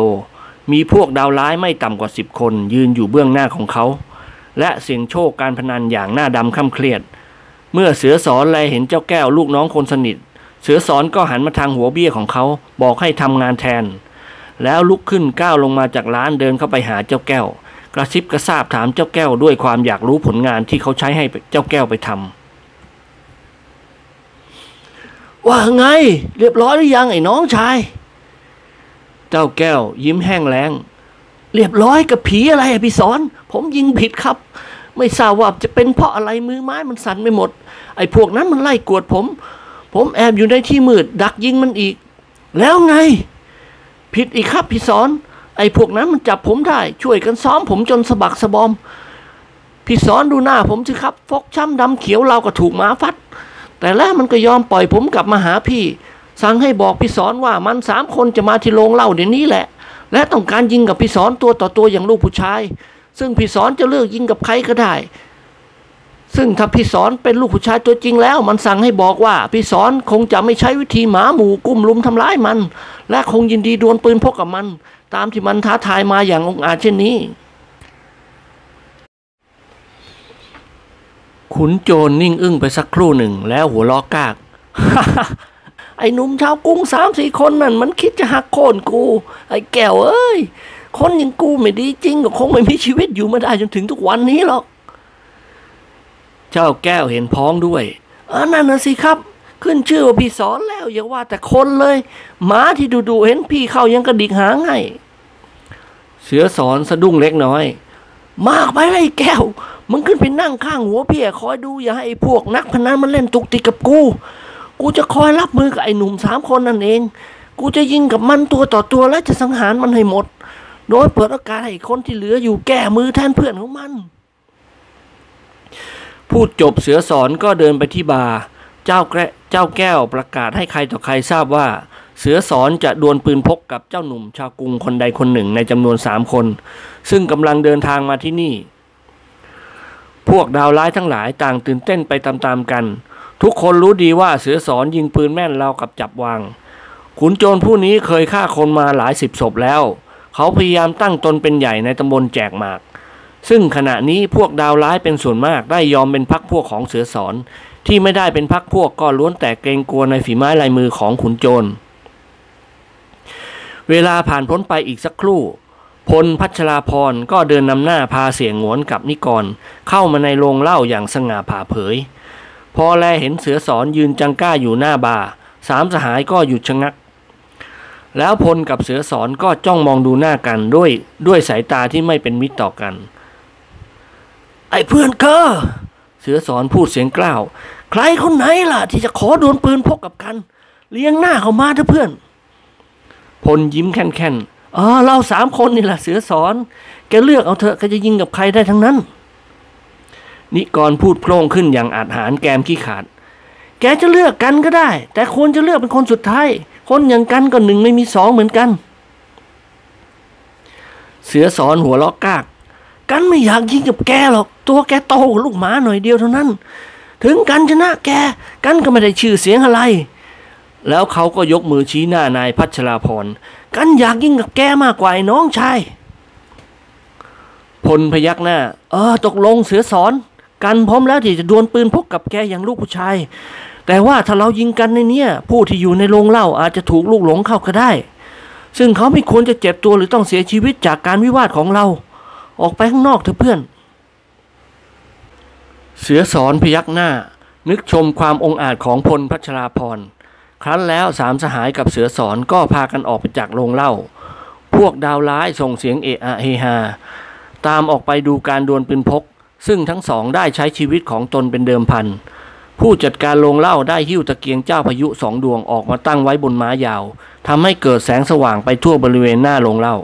มีพวกดาวร้ายไม่ต่ำกว่าสิบคน ยืนอยู่เบื้องหน้าของเขา และเสี่ยงโชคการพนันอย่างหน้าดำค่ำเครียด เมื่อเสือสอนแลเห็นเจ้าแก้วลูกน้องคนสนิท เสือสอนก็หันมาทางหัวเบี้ยของเขาบอกให้ทำงานแทน แล้วลุกขึ้นก้าวลงมาจากร้านเดินเข้าไปหาเจ้าแก้ว กระซิบกระซาบถามเจ้าแก้วด้วยความอยากรู้ผลงานที่เขาใช้ให้เจ้าแก้วไปทำว่าไง เรียบร้อยหรือยังไอ้น้องชาย เจ้าแก้ว ยิ้มแห้งแล้ง เรียบร้อยกับผีอะไรอะพี่สอน ผมยิงผิดครับไม่ทราบว่าจะเป็นเพราะอะไรมือไม้มันสั่นไม่หมด ไอ้พวกนั้นมันไล่กวดผม ผมแอบอยู่ในที่มืด ดักยิงมันอีก แล้วไง ผิดอีกครับพี่สอน ไอ้พวกนั้นมันจับผมได้ ช่วยกันซ้อมผมจนสะบักสะบอม พี่สอนดูหน้าผมสิครับ ฟกช้ำดำเขียวเราก็ถูกหมาฟัด แต่แล้วมันก็ยอมปล่อยผมกลับมาหาพี่ สั่งให้บอกพี่สอนว่ามันสามคนจะมาที่โรงเล้าเดี๋ยวนี้แหละ และต้องการยิงกับพี่สอนตัวต่อตัวอย่างลูกผู้ชาย ซึ่งพี่สอนจะเลือกยิงกับใครก็ได้ ซึ่งถ้าพี่สอนเป็นลูกผู้ชายตัวจริงแล้ว มันสั่งให้บอกว่า พี่สอนคงจะไม่ใช้วิธีหมาหมู่กุ้มลุมทำร้ายมัน และคงยินดีดวลปืนพกกับมัน ตามที่มันท้าทายมาอย่างองอาจเช่นนี้ ขุนโจรนิ่งอึ้งไปสักครู่หนึ่งแล้วหัวล้อกาก ไอ้หนุ่มชาวกรุงสามสี่คนนั่นมันคิดจะหักโค่นกู ไอ้แก้วเอ้ย คนอย่างกูไม่ดีจริงก็คงไม่มีชีวิตอยู่มาได้จนถึงทุกวันนี้หรอก เจ้าแก้วเห็นพ้องด้วยเออนั่นนะสิครับ ขึ้นชื่อว่าพี่สอนแล้วอย่าว่าแต่คนเลยหมาที่ดูดูๆเห็นพี่เข้ายังกระดิกหางให้เสือสอนสะดุ้งเล็กน้อย มากไปเลยไอ้แก้ว มึงขึ้นไปนั่งข้างหัวพี่คอยดูอย่าให้พวกนักพนันมันเล่นตุกติกกับกู กูจะคอยรับมือกับไอ้หนุ่มสามคนนั่นเอง กูจะยิงกับมันตัวต่อตัวและจะสังหารมันให้หมด โดยเปิดโอกาสให้คนที่เหลืออยู่แก้มือแทนเพื่อนของมัน พูดจบเสือสอนก็เดินไปที่บาร์เจ้าแกเจ้าแก้วประกาศให้ใครต่อใครทราบว่า เสือสอนจะดวลปืนพกกับเจ้าหนุ่มชาวกรุงคนใดคนหนึ่งในจำนวนสามคน ซึ่งกำลังเดินทางมาที่นี่ พวกดาวร้ายทั้งหลายต่างตื่นเต้นไปตามๆกัน ทุกคนรู้ดีว่าเสือสอนยิงปืนแม่นเรากับจับวางขุนโจรผู้นี้เคยฆ่าคนมาหลายสิบศพแล้ว เขาพยายามตั้งตนเป็นใหญ่ในตำบลแจกหมาก ซึ่งขณะนี้พวกดาวร้ายเป็นส่วนมากได้ยอมเป็นพักพวกของเสือสอน ที่ไม่ได้เป็นพักพวกก็ล้วนแต่เกรงกลัวในฝีไม้ลายมือของขุนโจร เวลาผ่านพ้นไปอีกสักครู่ พลพัชราพรก็เดินนำหน้าพาเสียงหวนกับนิกร เข้ามาในโรงเล้าอย่างสง่าผ่าเผย พอแลเห็นเสือสอนยืนจังก้าอยู่หน้าบาร์สามสหายก็หยุดชะงักแล้วพลกับเสือสอนก็จ้องมองดูหน้ากันด้วยด้วยสายตาที่ไม่เป็นมิตรต่อกัน ไอ้เพื่อนเกอเสือสอนพูดเสียงกล้าว ใครคนไหนล่ะ ที่จะขอดวลปืนพกกับกัน เลี้ยงหน้าเขามาเถอะเพื่อน พลยิ้มแค่นๆอ๋อเราสามคนนี่แหละเสือสอน แกเลือกเอาเถอะแกจะยิงกับใครได้ทั้งนั้น นิกรพูดโพล่งขึ้นอย่างอาจหารแกมขี้ขาด แกจะเลือกกันก็ได้ แต่ควรจะเลือกเป็นคนสุดท้าย คนอย่างกันก็หนึ่งไม่มีสองเหมือนกัน เสือสอนหัวล้อกกาก กันไม่อยากยิงกับแกหรอก ตัวแกโตกว่าลูกหมาหน่อยเดียวเท่านั้น ถึงกันชนะแก กันก็ไม่ได้ชื่อเสียงอะไร แล้วเขาก็ยกมือชี้หน้านายพัชราพร กันอยากยิงกับแกมากกว่าไอ้น้องชาย พลพยักหน้า เออ ตกลงเสือสอน กันพร้อมแล้วที่จะดวลปืนพกกับแกอย่างลูกผู้ชาย แต่ว่าถ้าเรายิงกันในเนี้ยผู้ที่อยู่ในโรงเหล้าอาจจะถูกลูกหลงเข้าก็ได้ ซึ่งเขาไม่ควรจะเจ็บตัวหรือต้องเสียชีวิตจากการวิวาทของเรา ออกไปข้างนอกเถอะเพื่อน เสือสอนพยักหน้า นึกชมความองอาจของพลพัชราพร ครั้นแล้วสามสหายกับเสือสอนก็พากันออกไปจากโรงเหล้าพวกดาวร้ายส่งเสียงเอะอะเฮฮา ตามออกไปดูการดวลปืนพก ซึ่งทั้งสองได้ใช้ชีวิตของตนเป็นเดิมพัน ผู้จัดการโรงเหล้าได้หิ้วตะเกียงเจ้าพายุสองดวงออกมาตั้งไว้บนม้ายาวทำให้เกิดแสงสว่างไปทั่วบริเวณหน้าโรงเหล้า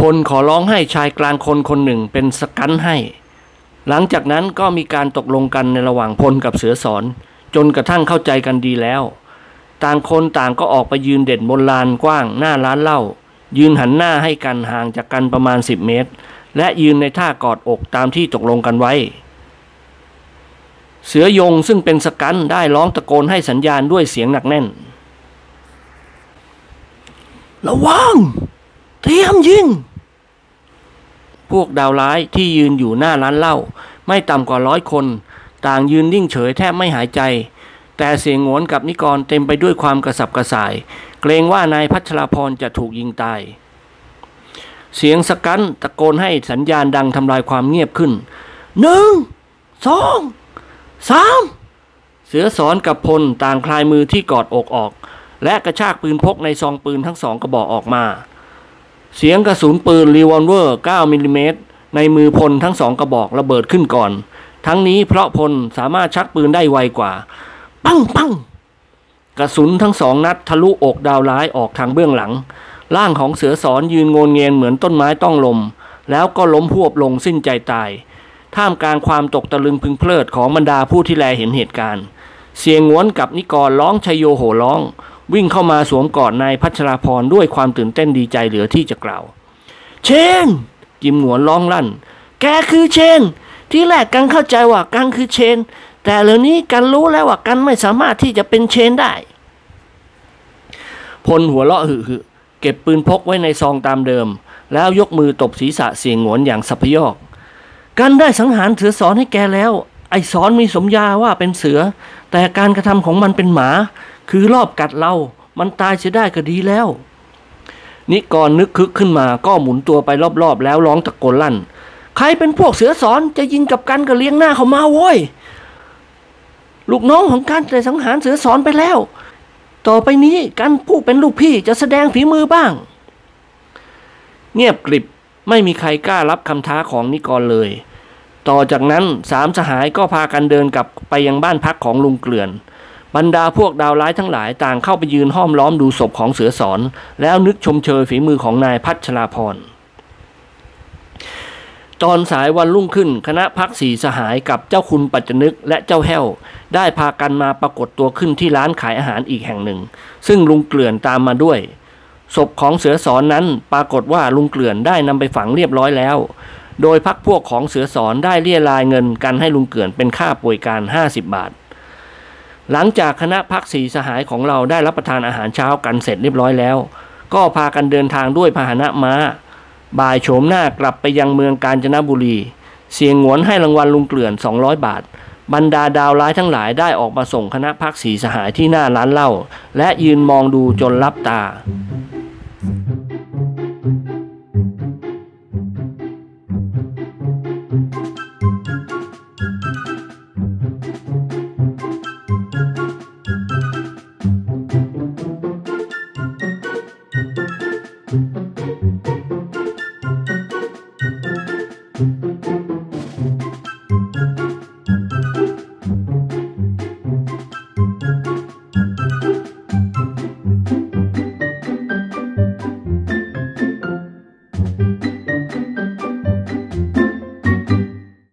พลขอร้องให้ชายกลางคนคนหนึ่งเป็นสกันให้ หลังจากนั้นก็มีการตกลงกันในระหว่างพลกับเสือสอน จนกระทั่งเข้าใจกันดีแล้ว ต่างคนต่างก็ออกไปยืนเด่นบนลานกว้างหน้าร้านเหล้ายืนหันหน้าให้กันห่างจากกันประมาณ 10 เมตร และยืนในท่ากอดอกตามที่ตกลงกันไว้ เสือยงซึ่งเป็นสกันได้ร้องตะโกนให้สัญญาณด้วยเสียงหนักแน่น ระวัง เตรียมยิง พวกดาวร้ายที่ยืนอยู่หน้าร้านเหล้าไม่ต่ำกว่าร้อยคน ต่างยืนนิ่งเฉยแทบไม่หายใจ แต่เสียงโหนกับนิกรเต็มไปด้วยความกระสับกระส่าย เกรงว่านายพัชรพรจะถูกยิงตาย เสียงสกันตะโกนให้สัญญาณดังทำลายความเงียบขึ้นหนึ่งสองสามเสือสอนกับพลต่างคลายมือที่กอดอกออก และกระชากปืนพกในซองปืนทั้งสองกระบอกออกมา เสียงกระสุนปืนรีวอลเวอร์ 9มิลลิเมตรในมือพลทั้งสองกระบอกระเบิดขึ้นก่อน ทั้งนี้เพราะพลสามารถชักปืนได้ไวกว่า ปังปังกระสุนทั้งสองนัดทะลุอกดาวร้ายออกทางเบื้องหลัง ร่างของเสือสอนยืนโงนเงียนเหมือนต้นไม้ต้องลม แล้วก็ล้มพวบลงสิ้นใจตาย ท่ามกลางความตกตะลึงพึงเพลิดของบรรดาผู้ที่แลเห็นเหตุการณ์ เสียงงวนกับนิกรร้องชยโยโห่ร้อง วิ่งเข้ามาสวมกอดนายพัชราพรด้วยความตื่นเต้นดีใจเหลือที่จะกล่าว เชน จิมหงวนร้องลั่น แกคือเชน ที่แรกกันเข้าใจว่ากันคือเชน แต่เดี๋ยวนี้กันรู้แล้วว่ากันไม่สามารถที่จะเป็นเชนได้ พลหัวเราะหึหึเก็บปืนพกไว้ในซองตามเดิม แล้วยกมือตบศีรษะเสียงหงวนอย่างสัพยอกกันได้สังหารเสือสอนให้แกแล้ว ไอ้สอนมีสมญาว่าเป็นเสือ แต่การกระทำของมันเป็นหมา คือรอบกัดเรา มันตายเสียได้ก็ดีแล้ว นิกรนึกคึกขึ้นมาก็หมุนตัวไปรอบๆ แล้วร้องตะโกนลั่น ใครเป็นพวกเสือสอนจะยิงกับกันก็เลี้ยงหน้าเขามาโว้ย ลูกน้องของกันได้สังหารเสือสอนไปแล้ว ต่อไปนี้กันผู้เป็นลูกพี่จะแสดงฝีมือบ้าง เงียบกริบไม่มีใครกล้ารับคำท้าของนิกรเลย ต่อจากนั้นสามสหายก็พากันเดินกลับไปยังบ้านพักของลุงเกลือน บรรดาพวกดาวร้ายทั้งหลายต่างเข้าไปยืนห้อมล้อมดูศพของเสือสอน แล้วนึกชมเชยฝีมือของนายพัชราพรตอนสายวันรุ่งขึ้นคณะพักสีสหายกับเจ้าคุณปัจจนึกและเจ้าแห้ว ได้พากันมาปรากฏตัวขึ้นที่ร้านขายอาหารอีกแห่งหนึ่ง ซึ่งลุงเกลื่อนตามมาด้วย ศพของเสือสอนนั้นปรากฏว่าลุงเกลื่อนได้นำไปฝังเรียบร้อยแล้ว โดยพักพวกของเสือสอนได้เรียรายเงินกันให้ลุงเกลื่อนเป็นค่าป่วยการ 50 บาท หลังจากคณะพักสีสหายของเราได้รับประทานอาหารเช้ากันเสร็จเรียบร้อยแล้ว ก็พากันเดินทางด้วยพาหนะม้า บ่ายโฉมหน้ากลับไปยังเมืองกาญจนบุรี เสียงหวนให้รางวัลลุงเกลื่อน 200 บาท บรรดาดาวร้ายทั้งหลายได้ออกมาส่งคณะพักสีสหายที่หน้าร้านเหล้าและยืนมองดูจนลับตา